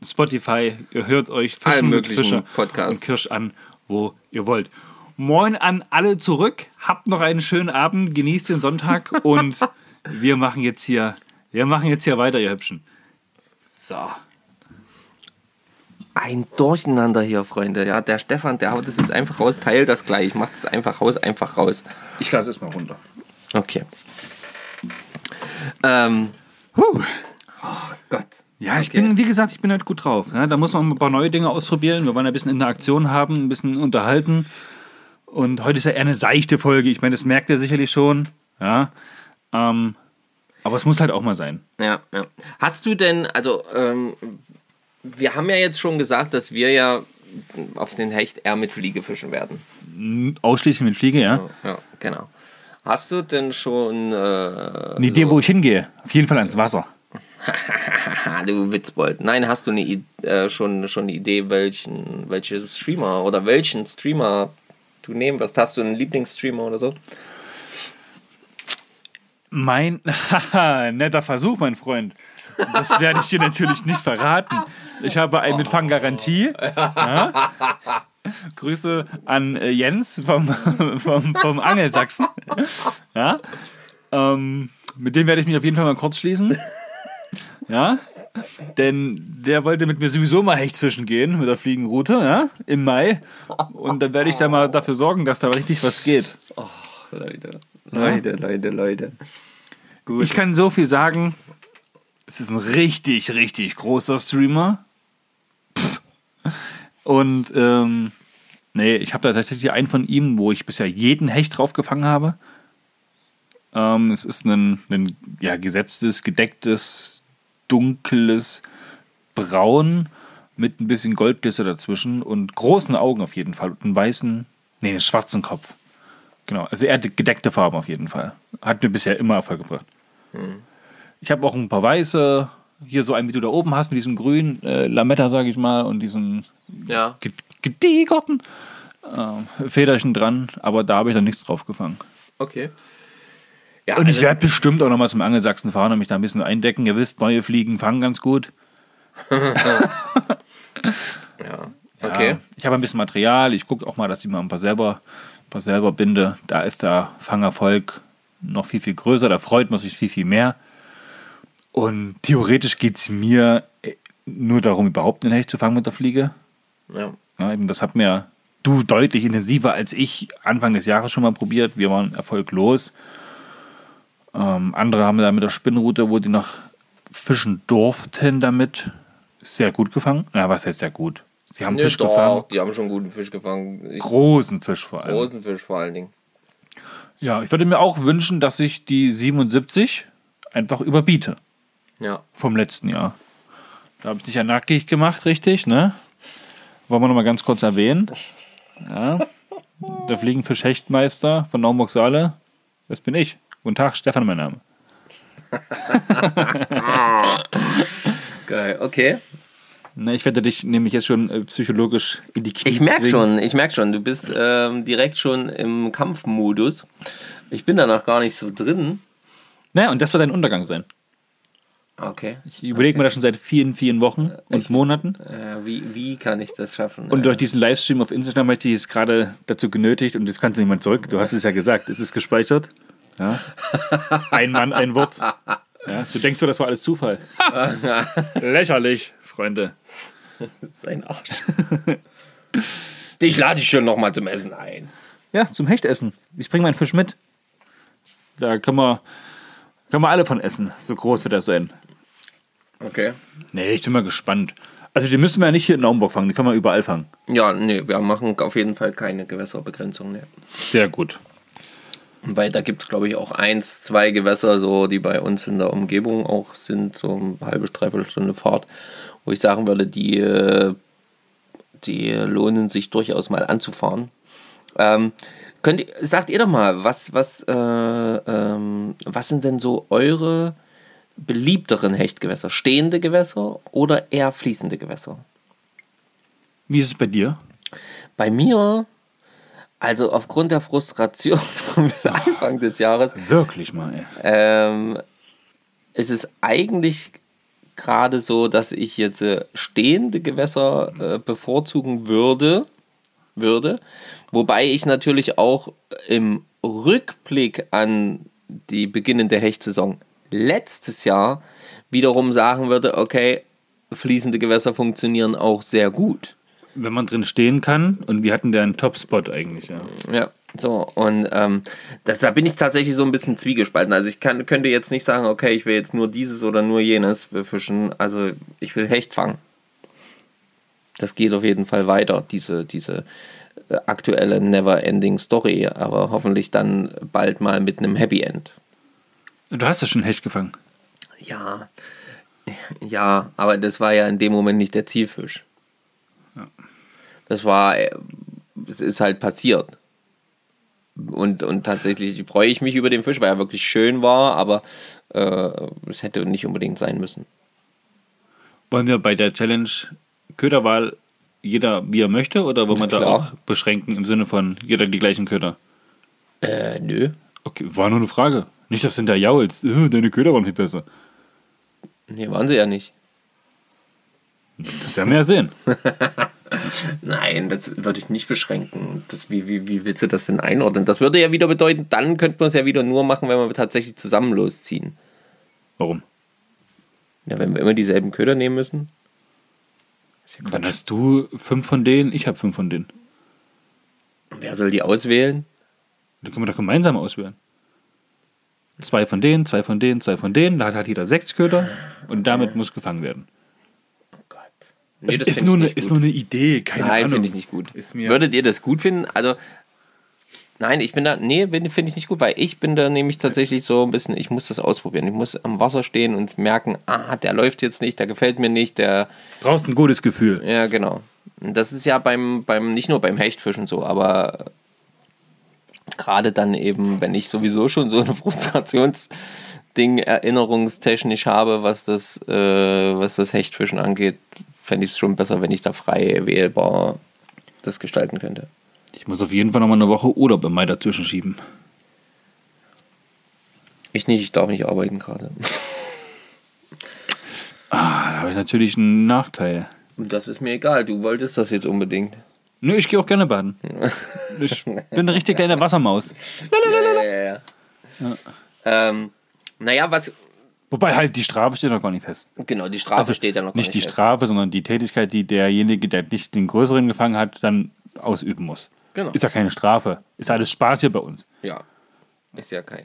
S2: Spotify. Ihr hört euch
S1: Allen
S2: Fischen mit
S1: möglichen
S2: Fischer
S1: Podcasts.
S2: und Kirsch an, wo ihr wollt. Moin an alle zurück. Habt noch einen schönen Abend, genießt den Sonntag *laughs* und wir machen jetzt hier, wir machen jetzt hier weiter, ihr Hübschen. So.
S1: Ein Durcheinander hier, Freunde. Ja, der Stefan, der haut es jetzt einfach raus, teilt das gleich, macht es einfach raus, einfach raus.
S2: Ich lasse es mal runter.
S1: Okay. Ähm,
S2: Huh.
S1: Oh Gott.
S2: Ja, ich
S1: Okay.
S2: bin, wie gesagt, ich bin halt gut drauf. Ja, da muss man ein paar neue Dinge ausprobieren. Wir wollen ein bisschen Interaktion haben, ein bisschen unterhalten. Und heute ist ja eher eine seichte Folge. Ich meine, das merkt ihr sicherlich schon. Ja. Ähm, aber es muss halt auch mal sein.
S1: Ja, ja. Hast du denn, also, ähm, wir haben ja jetzt schon gesagt, dass wir ja auf den Hecht eher mit Fliege fischen werden.
S2: Ausschließlich mit Fliege, ja.
S1: Ja, genau. Hast du denn schon, äh,
S2: Eine Idee, wo ich hingehe. Auf jeden Fall ans Wasser. *laughs*
S1: du Witzbold. Nein, hast du eine, äh, schon, schon eine Idee, welchen, welches Streamer oder welchen Streamer du nehmen wirst? Hast du einen Lieblingsstreamer oder so?
S2: Mein, *laughs* netter Versuch, mein Freund. Das werde ich dir natürlich nicht verraten. Ich habe einen mit Fanggarantie. Ja. Grüße an äh, Jens vom, *laughs* vom, vom Angelsachsen. Ja. Ähm, mit dem werde ich mich auf jeden Fall mal kurz schließen. Ja. Denn der wollte mit mir sowieso mal Hechtfischen gehen mit der Fliegenroute, ja, im Mai. Und dann werde ich da mal dafür sorgen, dass da richtig was geht.
S1: Leute, Leute, Leute, Leute.
S2: Ich kann so viel sagen. Es ist ein richtig, richtig großer Streamer. Pff. Und ähm, nee, ich habe da tatsächlich einen von ihm, wo ich bisher jeden Hecht drauf gefangen habe. Ähm, es ist ein, ein ja, gesetztes, gedecktes, dunkles Braun mit ein bisschen Goldglitzer dazwischen und großen Augen auf jeden Fall und einen weißen, nee, einen schwarzen Kopf. Genau, also eher gedeckte Farben auf jeden Fall. Hat mir bisher immer Erfolg gebracht. Ich habe auch ein paar weiße, hier so einen, wie du da oben hast, mit diesem grünen äh, Lametta, sage ich mal, und diesen
S1: Ja.
S2: ge- gediegerten äh, Federchen dran, aber da habe ich dann nichts drauf gefangen.
S1: Okay. Ja,
S2: Und ich
S1: also-
S2: werde bestimmt auch nochmal zum Angelsachsen fahren und mich da ein bisschen eindecken. Ihr wisst, neue Fliegen fangen ganz gut. *laughs*
S1: ja. Okay.
S2: Ja, ich habe ein bisschen Material. Ich gucke auch mal, dass ich mal ein paar selber, ein paar selber binde. Da ist der Fangerfolg noch viel, viel größer. Da freut man sich viel, viel mehr. Und theoretisch geht es mir äh, nur darum, überhaupt einen Hecht zu fangen mit der Fliege.
S1: Ja.
S2: Ja, eben das hat mir du deutlich intensiver als ich Anfang des Jahres schon mal probiert. Wir waren erfolglos. Ähm, andere haben da mit der Spinnrute, wo die noch fischen durften damit, sehr gut gefangen. Ja, was heißt sehr gut? Sie haben
S1: Nee,
S2: Fisch
S1: doch,
S2: gefangen.
S1: Die haben schon guten Fisch gefangen. Ich,
S2: Großen Fisch vor allem.
S1: großen Fisch vor allen Dingen.
S2: Ja, ich würde mir auch wünschen, dass ich die 77 einfach überbiete
S1: Ja.
S2: vom letzten Jahr. Da habe ich dich ja nackig gemacht, richtig, ne? Wollen wir noch mal ganz kurz erwähnen. Ja. *laughs* Der Fliegenfisch-Hechtmeister von Naumburg-Saale. Das bin ich. Guten Tag, Stefan, mein Name. *laughs*
S1: Geil, okay.
S2: Na, ich werde dich nämlich jetzt schon äh, psychologisch in die Knie
S1: Ich merke schon, ich merke schon, du bist ähm, direkt schon im Kampfmodus. Ich bin da noch gar nicht so drin.
S2: Na, und das wird dein Untergang sein.
S1: Okay.
S2: Ich überlege mir das schon seit vielen, vielen Wochen und Monaten.
S1: Äh, wie, wie kann ich das schaffen?
S2: Und
S1: Äh,
S2: durch diesen Livestream auf Instagram habe ich jetzt gerade dazu genötigt und jetzt kannst du niemand zurück. Du hast es ja gesagt, es ist gespeichert. Ja. *laughs* Ein Mann, ein Wort. Ja. Du denkst so, das war alles Zufall. *laughs* Lächerlich, Freunde.
S1: sein Arsch. Dich lade ich schon noch mal zum Essen ein.
S2: Ja, zum Hechtessen. Ich bringe meinen Fisch mit. Da können wir, können wir alle von essen. So groß wird er sein.
S1: Okay.
S2: Nee, ich bin mal gespannt. Also die müssen wir ja nicht hier in Naumburg fangen, die können wir überall fangen.
S1: Ja, nee, wir machen auf jeden Fall keine Gewässerbegrenzung mehr.
S2: Sehr gut.
S1: Weil da gibt es, glaube ich, auch eins, zwei Gewässer, so, die bei uns in der Umgebung auch sind, so eine halbe, dreiviertel Stunde Fahrt, wo ich sagen würde, die, die lohnen sich durchaus mal anzufahren. Ähm, könnt ihr, sagt ihr doch mal, was, was, äh, ähm, was sind denn so eure beliebteren Hechtgewässer? Stehende Gewässer oder eher fließende Gewässer?
S2: Wie ist es bei dir?
S1: Bei mir, also aufgrund der Frustration *laughs* am Anfang des Jahres,
S2: Wirklich mal,
S1: ähm, es ist eigentlich gerade so, dass ich jetzt äh, stehende Gewässer äh, bevorzugen würde, würde. Wobei ich natürlich auch im Rückblick an die beginnende Hechtsaison letztes Jahr wiederum sagen würde, okay, fließende Gewässer funktionieren auch sehr gut.
S2: Wenn man drin stehen kann und wir hatten da einen Top-Spot eigentlich, ja.
S1: Ja, so, und ähm, das, da bin ich tatsächlich so ein bisschen zwiegespalten. Also ich kann, könnte jetzt nicht sagen, okay, ich will jetzt nur dieses oder nur jenes befischen. Also ich will Hecht fangen. Das geht auf jeden Fall weiter, diese, diese äh, aktuelle Never-Ending Story, aber hoffentlich dann bald mal mit einem Happy End.
S2: Du hast ja schon Hecht gefangen.
S1: Ja, ja, aber das war ja in dem Moment nicht der Zielfisch. Das war, äh, es ist halt passiert. Und, und tatsächlich freue ich mich über den Fisch, weil er wirklich schön war, aber äh, es hätte nicht unbedingt sein müssen.
S2: Wollen wir bei der Challenge Köderwahl jeder wie er möchte oder wollen wir da auch beschränken im Sinne von jeder die gleichen Köder?
S1: Äh, nö.
S2: Okay, war nur eine Frage. Nicht, dass hinter jaulst. Äh, Deine Köder waren viel besser.
S1: Nee, waren sie ja nicht.
S2: Das werden wir ja sehen. *laughs* *laughs*
S1: Nein, das würde ich nicht beschränken. Das, wie, wie, wie willst du das denn einordnen? Das würde ja wieder bedeuten, dann könnte man es ja wieder nur machen, wenn wir tatsächlich zusammen losziehen.
S2: Warum?
S1: Ja, wenn wir immer dieselben Köder nehmen müssen. Ja
S2: Dann hast du fünf von denen, ich habe fünf von denen.
S1: Wer soll die auswählen?
S2: Da können wir doch gemeinsam auswählen. Zwei von denen, zwei von denen, zwei von denen. Da hat halt jeder sechs Köder und damit muss gefangen werden.
S1: Nee, das
S2: ist, nur eine, ist nur eine Idee, keine
S1: Nein,
S2: Ahnung.
S1: finde ich nicht gut. Würdet ihr das gut finden? Also, nein, ich bin da, nee, finde ich nicht gut, weil ich bin da nämlich tatsächlich so ein bisschen, ich muss das ausprobieren. Ich muss am Wasser stehen und merken, ah, der läuft jetzt nicht, der gefällt mir nicht, der,
S2: Brauchst ein gutes Gefühl.
S1: ja, genau. Das ist ja beim, beim, nicht nur beim Hechtfischen so, aber gerade dann eben, wenn ich sowieso schon so ein *laughs* Frustrationsding erinnerungstechnisch habe, was das, äh, was das Hechtfischen angeht, fände ich es schon besser, wenn ich da frei wählbar das gestalten könnte.
S2: Ich muss auf jeden Fall noch mal eine Woche Urlaub im Mai dazwischen schieben.
S1: Ich nicht, ich darf nicht arbeiten gerade.
S2: Ah, da habe ich natürlich einen Nachteil.
S1: Und das ist mir egal, du wolltest das jetzt unbedingt.
S2: Nö, ich gehe auch gerne baden. *laughs* Ich bin eine richtig kleine Wassermaus.
S1: Ja, ja, ja. Ähm, naja, was.
S2: Wobei halt die Strafe steht noch gar nicht fest.
S1: Genau, die Strafe steht ja noch gar
S2: Also Nicht die
S1: fest.
S2: Strafe, sondern die Tätigkeit, die derjenige, der nicht den größeren gefangen hat, dann ausüben muss.
S1: Genau.
S2: Ist ja keine Strafe. Ist alles Spaß hier bei uns.
S1: Ja. Ist ja kein.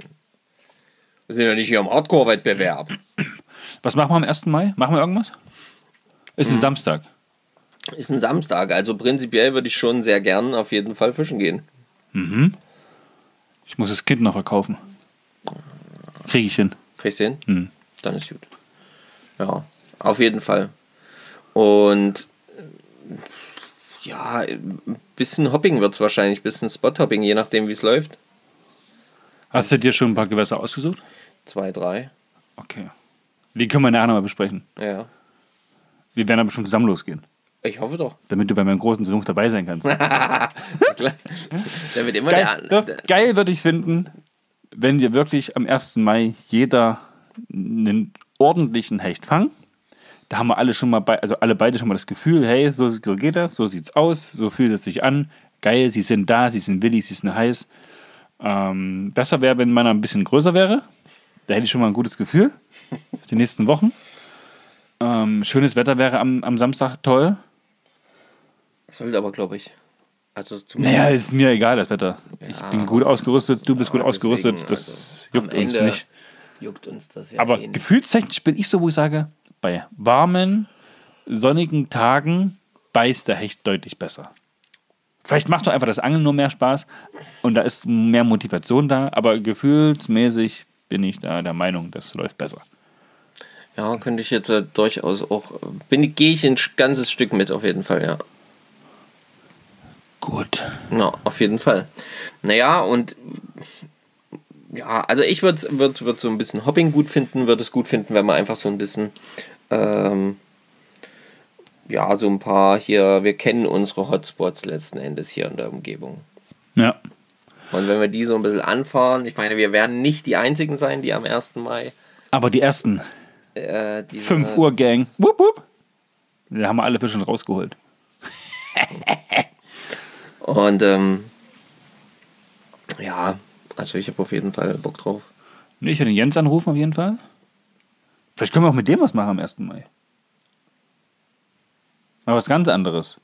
S1: Wir sind ja nicht hier im Hardcore-Wettbewerb.
S2: Was machen wir am 1. Mai? Machen wir irgendwas? Ist
S1: Mhm.
S2: ein Samstag.
S1: Ist ein Samstag, also prinzipiell würde ich schon sehr gern auf jeden Fall fischen gehen.
S2: Ich muss das Kind noch verkaufen. Kriege ich hin.
S1: Kriegst du hin?
S2: Hm.
S1: Dann ist gut. Ja, auf jeden Fall. Und ja, ein bisschen Hopping wird es wahrscheinlich, ein bisschen Spot-Hopping, je nachdem wie es läuft.
S2: Hast du dir schon ein paar Gewässer ausgesucht?
S1: Zwei, drei.
S2: Okay. Die können wir nachher nochmal besprechen.
S1: Ja.
S2: Wir werden aber schon zusammen losgehen,
S1: Ich hoffe doch. *laughs*
S2: damit du bei meinem großen Triumph dabei sein kannst.
S1: Der wird immer
S2: Geil,
S1: der,
S2: das- geil würde ich finden, wenn dir wirklich am 1. Mai jeder einen ordentlichen Hecht fangen. Da haben wir alle schon mal, bei, also alle beide schon mal das Gefühl, hey, so, so geht das, so sieht's aus, so fühlt es sich an. Geil, sie sind da, sie sind willig, sie sind heiß. Ähm, besser wäre, wenn meiner ein bisschen größer wäre. Da hätte ich schon mal ein gutes Gefühl für die nächsten Wochen. Ähm, schönes Wetter wäre am, am Samstag toll.
S1: Sollte aber, glaube ich. Also.
S2: Naja, ist mir egal, das Wetter. Ich
S1: Ja.
S2: bin gut ausgerüstet, du bist gut
S1: Ja,
S2: ausgerüstet.
S1: deswegen,
S2: Das
S1: also,
S2: juckt uns
S1: Ende
S2: nicht.
S1: Juckt uns das ja
S2: Aber
S1: nicht.
S2: gefühlstechnisch bin ich so, wo ich sage, bei warmen, sonnigen Tagen beißt der Hecht deutlich besser. Vielleicht macht doch einfach das Angeln nur mehr Spaß und da ist mehr Motivation da, aber gefühlsmäßig bin ich da der Meinung, das läuft besser.
S1: Ja, könnte ich jetzt äh, durchaus auch. Bin, gehe ich ein ganzes Stück mit, auf jeden Fall, ja.
S2: Gut.
S1: Ja, auf jeden Fall. Naja, und ja, also ich würde würd, würd so ein bisschen Hopping gut finden, würde es gut finden, wenn man einfach so ein bisschen, ähm, ja, so ein paar hier, wir kennen unsere Hotspots letzten Endes hier in der Umgebung.
S2: Ja.
S1: Und wenn wir die so ein bisschen anfahren, ich meine, wir werden nicht die einzigen sein, die am 1. Mai
S2: Aber die ersten
S1: äh, diese,
S2: 5 Uhr Gang, wupp, wupp, da haben wir alle Fische schon rausgeholt. *laughs*
S1: Und ähm, ja, also ich habe auf jeden Fall Bock drauf.
S2: Nee, ich werde den Jens anrufen auf jeden Fall. Vielleicht können wir auch mit dem was machen am 1. Mai. Mal was ganz anderes.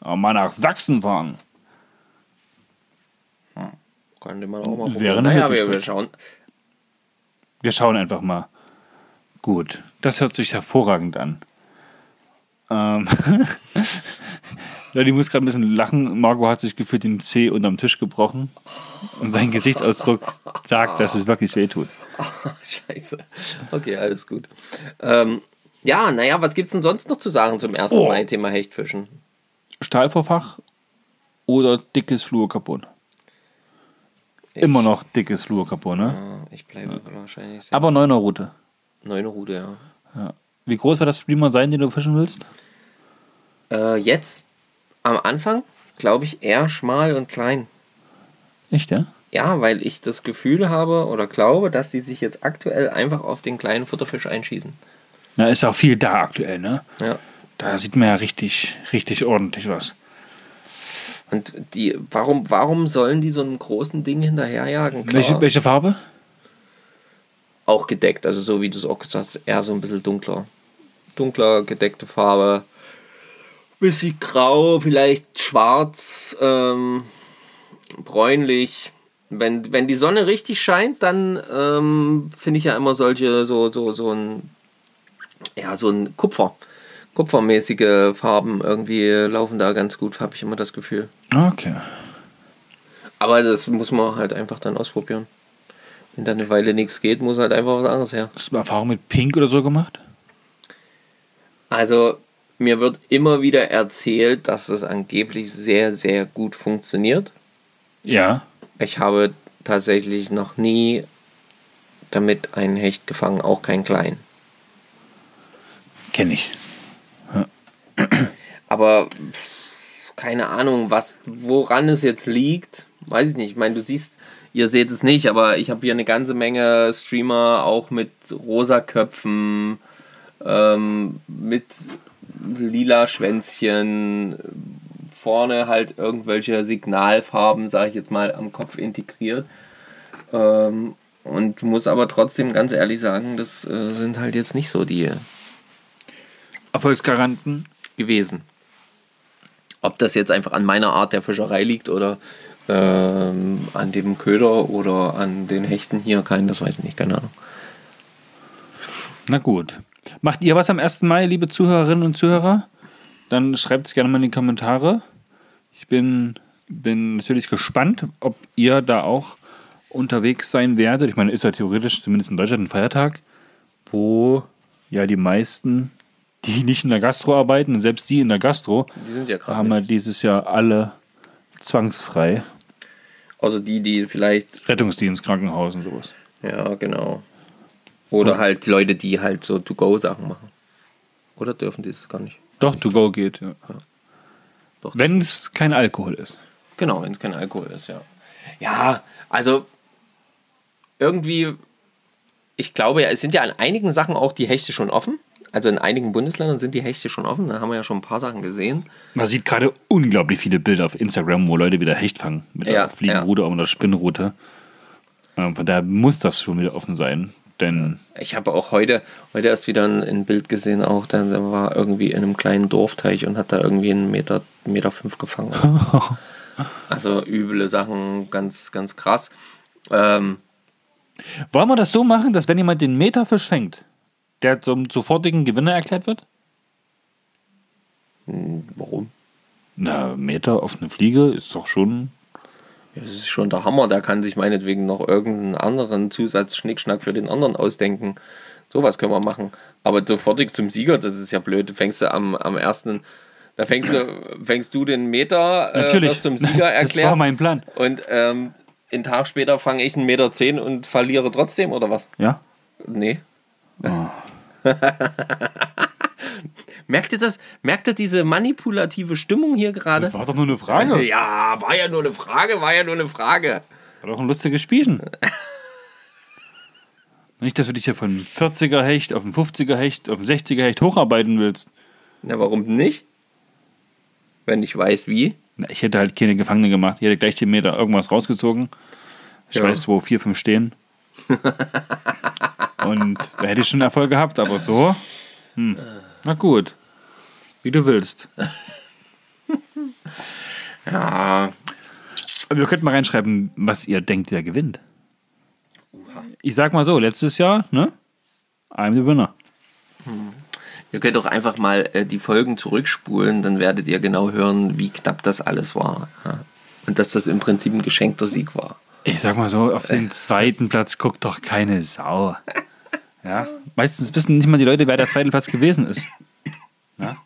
S2: Aber mal nach Sachsen fahren.
S1: Könnte man auch mal probieren. Naja, wir, wir schauen.
S2: Wir schauen einfach mal. Gut, das hört sich hervorragend an. Ähm *laughs* ja, die muss gerade ein bisschen lachen. Margot hat sich gefühlt den Zeh unterm Tisch gebrochen. Und sein Gesichtsausdruck sagt, dass es wirklich weh tut. *laughs*
S1: Scheiße. Okay, alles gut. Ähm, ja, naja, was gibt's denn sonst noch zu sagen zum 1.
S2: Oh.
S1: Mai-Thema Hechtfischen?
S2: Stahlvorfach oder dickes Fluorcarbon? Immer noch dickes Fluorcarbon, ne?
S1: Ja, ich bleibe wahrscheinlich sehr.
S2: Aber neuner Route.
S1: Neune Rude, ja.
S2: Wie groß wird das Streamer sein, den du fischen willst?
S1: Äh, jetzt am Anfang glaube ich eher schmal und klein.
S2: Echt, ja?
S1: Ja, weil ich das Gefühl habe oder glaube, dass die sich jetzt aktuell einfach auf den kleinen Futterfisch einschießen.
S2: Na, ist auch viel da aktuell, ne?
S1: Ja.
S2: Da sieht man ja richtig, richtig ordentlich was.
S1: Und die, warum, warum sollen die so einem großen Ding hinterherjagen? Klar,
S2: Welche, welche Farbe?
S1: auch gedeckt, also so wie du es auch gesagt hast, eher so ein bisschen dunkler. Dunkler, gedeckte Farbe. Bisschen grau, vielleicht schwarz, ähm, bräunlich. Wenn, wenn die Sonne richtig scheint, dann ähm, finde ich ja immer solche, so, so, so ein, ja, so ein Kupfer. Kupfermäßige Farben irgendwie laufen da ganz gut, habe ich immer das Gefühl.
S2: Okay.
S1: Aber das muss man halt einfach dann ausprobieren. Wenn da eine Weile nichts geht, muss halt einfach was anderes her.
S2: Hast du Erfahrung mit Pink oder so gemacht?
S1: Also, mir wird immer wieder erzählt, dass es angeblich sehr, sehr gut funktioniert.
S2: Ja.
S1: Ich habe tatsächlich noch nie damit einen Hecht gefangen, auch keinen kleinen.
S2: Kenne ich.
S1: Aber keine Ahnung, was, woran es jetzt liegt, weiß ich nicht. Ich meine, du siehst, ihr seht es nicht, aber ich habe hier eine ganze Menge Streamer auch mit rosa Köpfen, ähm, mit lila Schwänzchen, vorne halt irgendwelche Signalfarben, sage ich jetzt mal, am Kopf integriert. Ähm, Und muss aber trotzdem ganz ehrlich sagen, das äh, sind halt jetzt nicht so die
S2: Erfolgsgaranten.
S1: gewesen. Ob das jetzt einfach an meiner Art der Fischerei liegt oder ähm, an dem Köder oder an den Hechten hier, kein, das weiß ich nicht, keine Ahnung.
S2: Na gut. Macht ihr was am 1. Mai, liebe Zuhörerinnen und Zuhörer? Dann schreibt es gerne mal in die Kommentare. Ich bin, bin natürlich gespannt, ob ihr da auch unterwegs sein werdet. Ich meine, ist ja theoretisch, zumindest in Deutschland, ein Feiertag, wo ja die meisten, die *laughs* nicht in der Gastro arbeiten, selbst die in der Gastro,
S1: Die ja
S2: haben ja dieses Jahr alle zwangsfrei.
S1: Außer die, die vielleicht,
S2: Rettungsdienst, Krankenhaus und sowas.
S1: ja, genau. Oder halt Leute, die halt so To-Go-Sachen machen. Oder dürfen die es gar nicht?
S2: Doch, to go geht. Ja.
S1: Doch.
S2: Wenn es kein Alkohol ist.
S1: Genau, wenn es kein Alkohol ist, ja. Ja, also irgendwie, ich glaube ja, es sind ja an einigen Sachen auch die Hechte schon offen. Also in einigen Bundesländern sind die Hechte schon offen. Da haben wir ja schon ein paar Sachen gesehen.
S2: Man sieht gerade unglaublich viele Bilder auf Instagram, wo Leute wieder Hecht fangen. Mit
S1: Ja,
S2: der Fliegenrute oder der Spinnrute. Ähm, von daher muss das schon wieder offen sein. Denn
S1: Ich habe auch heute, heute erst wieder ein, ein Bild gesehen, auch da, der war irgendwie in einem kleinen Dorfteich und hat da irgendwie einen Meter, Meter fünf gefangen. *laughs* also üble Sachen, ganz, ganz krass. Ähm,
S2: wollen wir das so machen, dass wenn jemand den Meterfisch fängt, der zum sofortigen Gewinner erklärt wird?
S1: warum?
S2: Na, Meter auf eine Fliege ist doch schon.
S1: Das ist schon der Hammer. Der kann sich meinetwegen noch irgendeinen anderen Zusatz-Schnickschnack für den anderen ausdenken. Sowas können wir machen. Aber sofortig zum Sieger, das ist ja blöd. Fängst du am, am ersten, da fängst du, fängst du den Meter äh, zum *laughs* Sieger
S2: Das war
S1: erklärt.
S2: mein Plan.
S1: und ähm, einen Tag später fange ich einen Meter zehn und verliere trotzdem, oder was?
S2: Ja?
S1: Nee. *laughs* merkt ihr das? Merkt ihr diese manipulative Stimmung hier gerade?
S2: War doch nur eine Frage.
S1: Ja, war ja nur eine Frage, war ja nur eine Frage.
S2: War doch ein lustiges Spielchen. *laughs* Nicht, dass du dich hier von 40er Hecht auf einen 50er Hecht auf einen 60er Hecht hocharbeiten willst.
S1: Na, warum nicht? Wenn ich weiß, wie.
S2: Na, ich hätte halt keine Gefangene gemacht. Ich hätte gleich den Meter irgendwas rausgezogen. Ich
S1: Ja.
S2: weiß, wo vier, fünf stehen. *laughs* Und da hätte ich schon Erfolg gehabt, aber so. Hm. Na gut. Wie du willst. *laughs*
S1: Ja,
S2: Aber wir könnten mal reinschreiben, was ihr denkt, wer gewinnt. Ich sag mal so, letztes Jahr, ne? I'm the winner.
S1: ihr könnt doch einfach mal äh, die Folgen zurückspulen, dann werdet ihr genau hören, wie knapp das alles war. Ja. Und dass das im Prinzip ein geschenkter Sieg war.
S2: Ich sag mal so, auf den *laughs* zweiten Platz guckt doch keine Sau. *laughs* Ja? Meistens wissen nicht mal die Leute, wer der zweite Platz gewesen ist. Ja?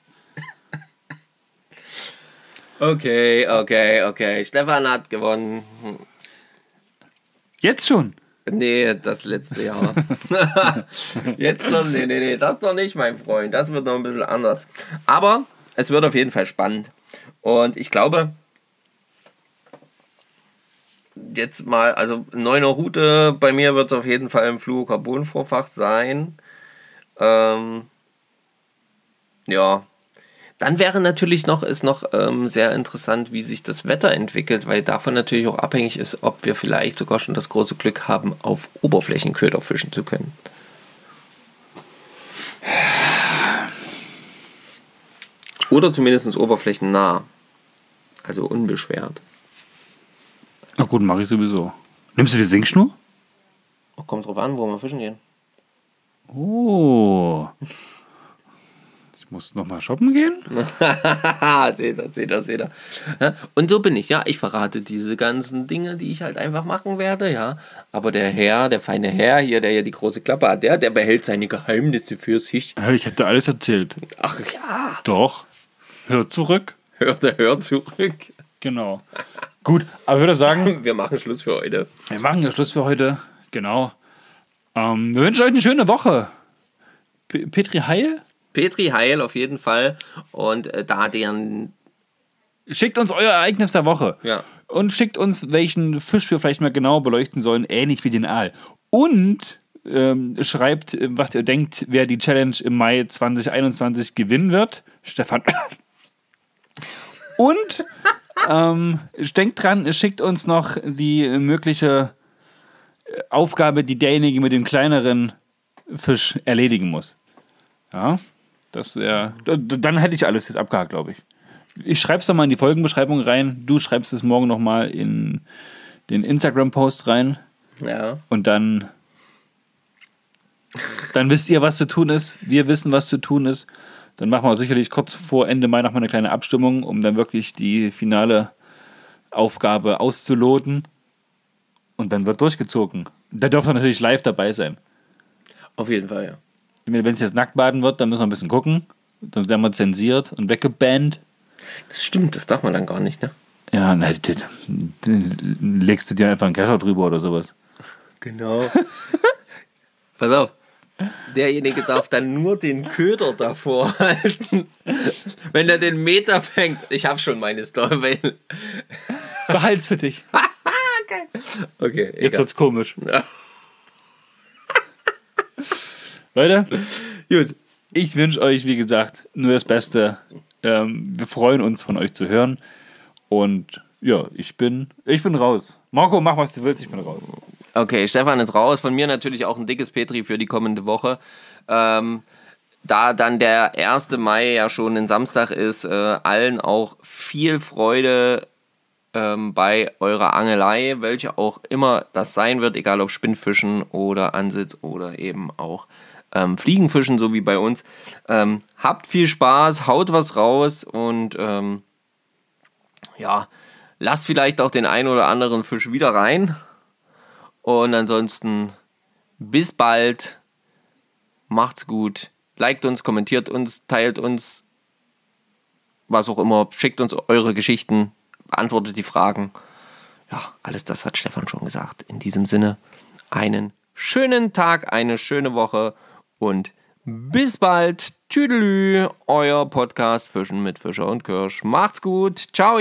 S1: Okay, okay, okay. Stefan hat gewonnen.
S2: Jetzt schon.
S1: Nee, das letzte Jahr. *laughs* Jetzt noch, nee, nee, nee, das noch nicht, mein Freund. Das wird noch ein bisschen anders. Aber es wird auf jeden Fall spannend. Und ich glaube, jetzt mal, also neuner Route, bei mir wird es auf jeden Fall im Fluorocarbonvorfach sein. Ähm, ja. Dann wäre natürlich noch, ist noch ähm, sehr interessant, wie sich das Wetter entwickelt, weil davon natürlich auch abhängig ist, ob wir vielleicht sogar schon das große Glück haben, auf Oberflächenköder fischen zu können. Oder zumindest oberflächennah. Also unbeschwert.
S2: Na gut, mache ich sowieso. Nimmst du die Sinkschnur?
S1: Auch kommt drauf an, wo wir fischen gehen.
S2: Oh. Ich muss noch mal shoppen gehen? *laughs*
S1: Seht ihr, seht ihr, seht ihr. Und so bin ich, ja. Ich verrate diese ganzen Dinge, die ich halt einfach machen werde, ja. Aber der Herr, der feine Herr hier, der ja die große Klappe hat, der, der behält seine Geheimnisse für sich.
S2: Ich hätte alles erzählt.
S1: Ach ja,
S2: Doch. Hör zurück.
S1: hört er, hört zurück.
S2: Genau. Gut, aber ich würde sagen, *laughs*
S1: Wir machen Schluss für heute.
S2: wir machen ja Schluss für heute. Genau. Ähm, wir wünschen euch eine schöne Woche. P Petri Heil,
S1: Petri Heil auf jeden Fall. Und äh, da deren,
S2: schickt uns euer Ereignis der Woche.
S1: ja,
S2: Und schickt uns, welchen Fisch wir vielleicht mal genau beleuchten sollen, ähnlich wie den Aal. Und ähm, schreibt, äh, was ihr denkt, wer die Challenge im Mai 2021 gewinnen wird. Stefan. *laughs* Und ähm, denkt dran, schickt uns noch die mögliche Aufgabe, die derjenige mit dem kleineren Fisch erledigen muss. Ja, das wäre. Dann hätte ich alles jetzt abgehakt, glaube ich. Ich schreibe es doch mal in die Folgenbeschreibung rein. Du schreibst es morgen nochmal in den Instagram-Post rein.
S1: Ja.
S2: Und dann. Dann wisst ihr, was zu tun ist. Wir wissen, was zu tun ist. Dann machen wir sicherlich kurz vor Ende Mai nochmal eine kleine Abstimmung, um dann wirklich die finale Aufgabe auszuloten. Und dann wird durchgezogen. Da dürft ihr natürlich live dabei sein.
S1: Auf jeden Fall, ja.
S2: Wenn es jetzt Nacktbaden wird, dann müssen wir ein bisschen gucken. Sonst werden wir zensiert und weggebannt.
S1: Das stimmt, das darf man dann gar nicht, ne?
S2: Ja, na, das, legst du dir einfach einen Kescher drüber oder sowas.
S1: Genau. *laughs* Pass auf. Derjenige darf dann nur den Köder davor halten. Wenn er den Meter fängt. Ich habe schon meine Story.
S2: Behalt's für dich. *laughs*
S1: Okay,
S2: Jetzt
S1: egal.
S2: wird's komisch. Leute,
S1: Gut.
S2: ich wünsche euch, wie gesagt, nur das Beste. Ähm, wir freuen uns, von euch zu hören. Und ja, ich bin, ich bin raus. Marco, mach was du willst, ich bin raus.
S1: Okay, Stefan ist raus. Von mir natürlich auch ein dickes Petri für die kommende Woche. Ähm, da dann der 1. Mai ja schon ein Samstag ist, äh, allen auch viel Freude ähm, bei eurer Angelei, welche auch immer das sein wird, egal ob Spinnfischen oder Ansitz oder eben auch ähm, Fliegenfischen, so wie bei uns. Ähm, habt viel Spaß, haut was raus und ähm, ja, lasst vielleicht auch den einen oder anderen Fisch wieder rein. Und ansonsten bis bald. Macht's gut. Liked uns, kommentiert uns, teilt uns, was auch immer. Schickt uns eure Geschichten, beantwortet die Fragen. Ja, alles das hat Stefan schon gesagt. In diesem Sinne, einen schönen Tag, eine schöne Woche und bis bald. Tüdelü, euer Podcast Fischen mit Fischer und Kirsch. Macht's gut. Ciao.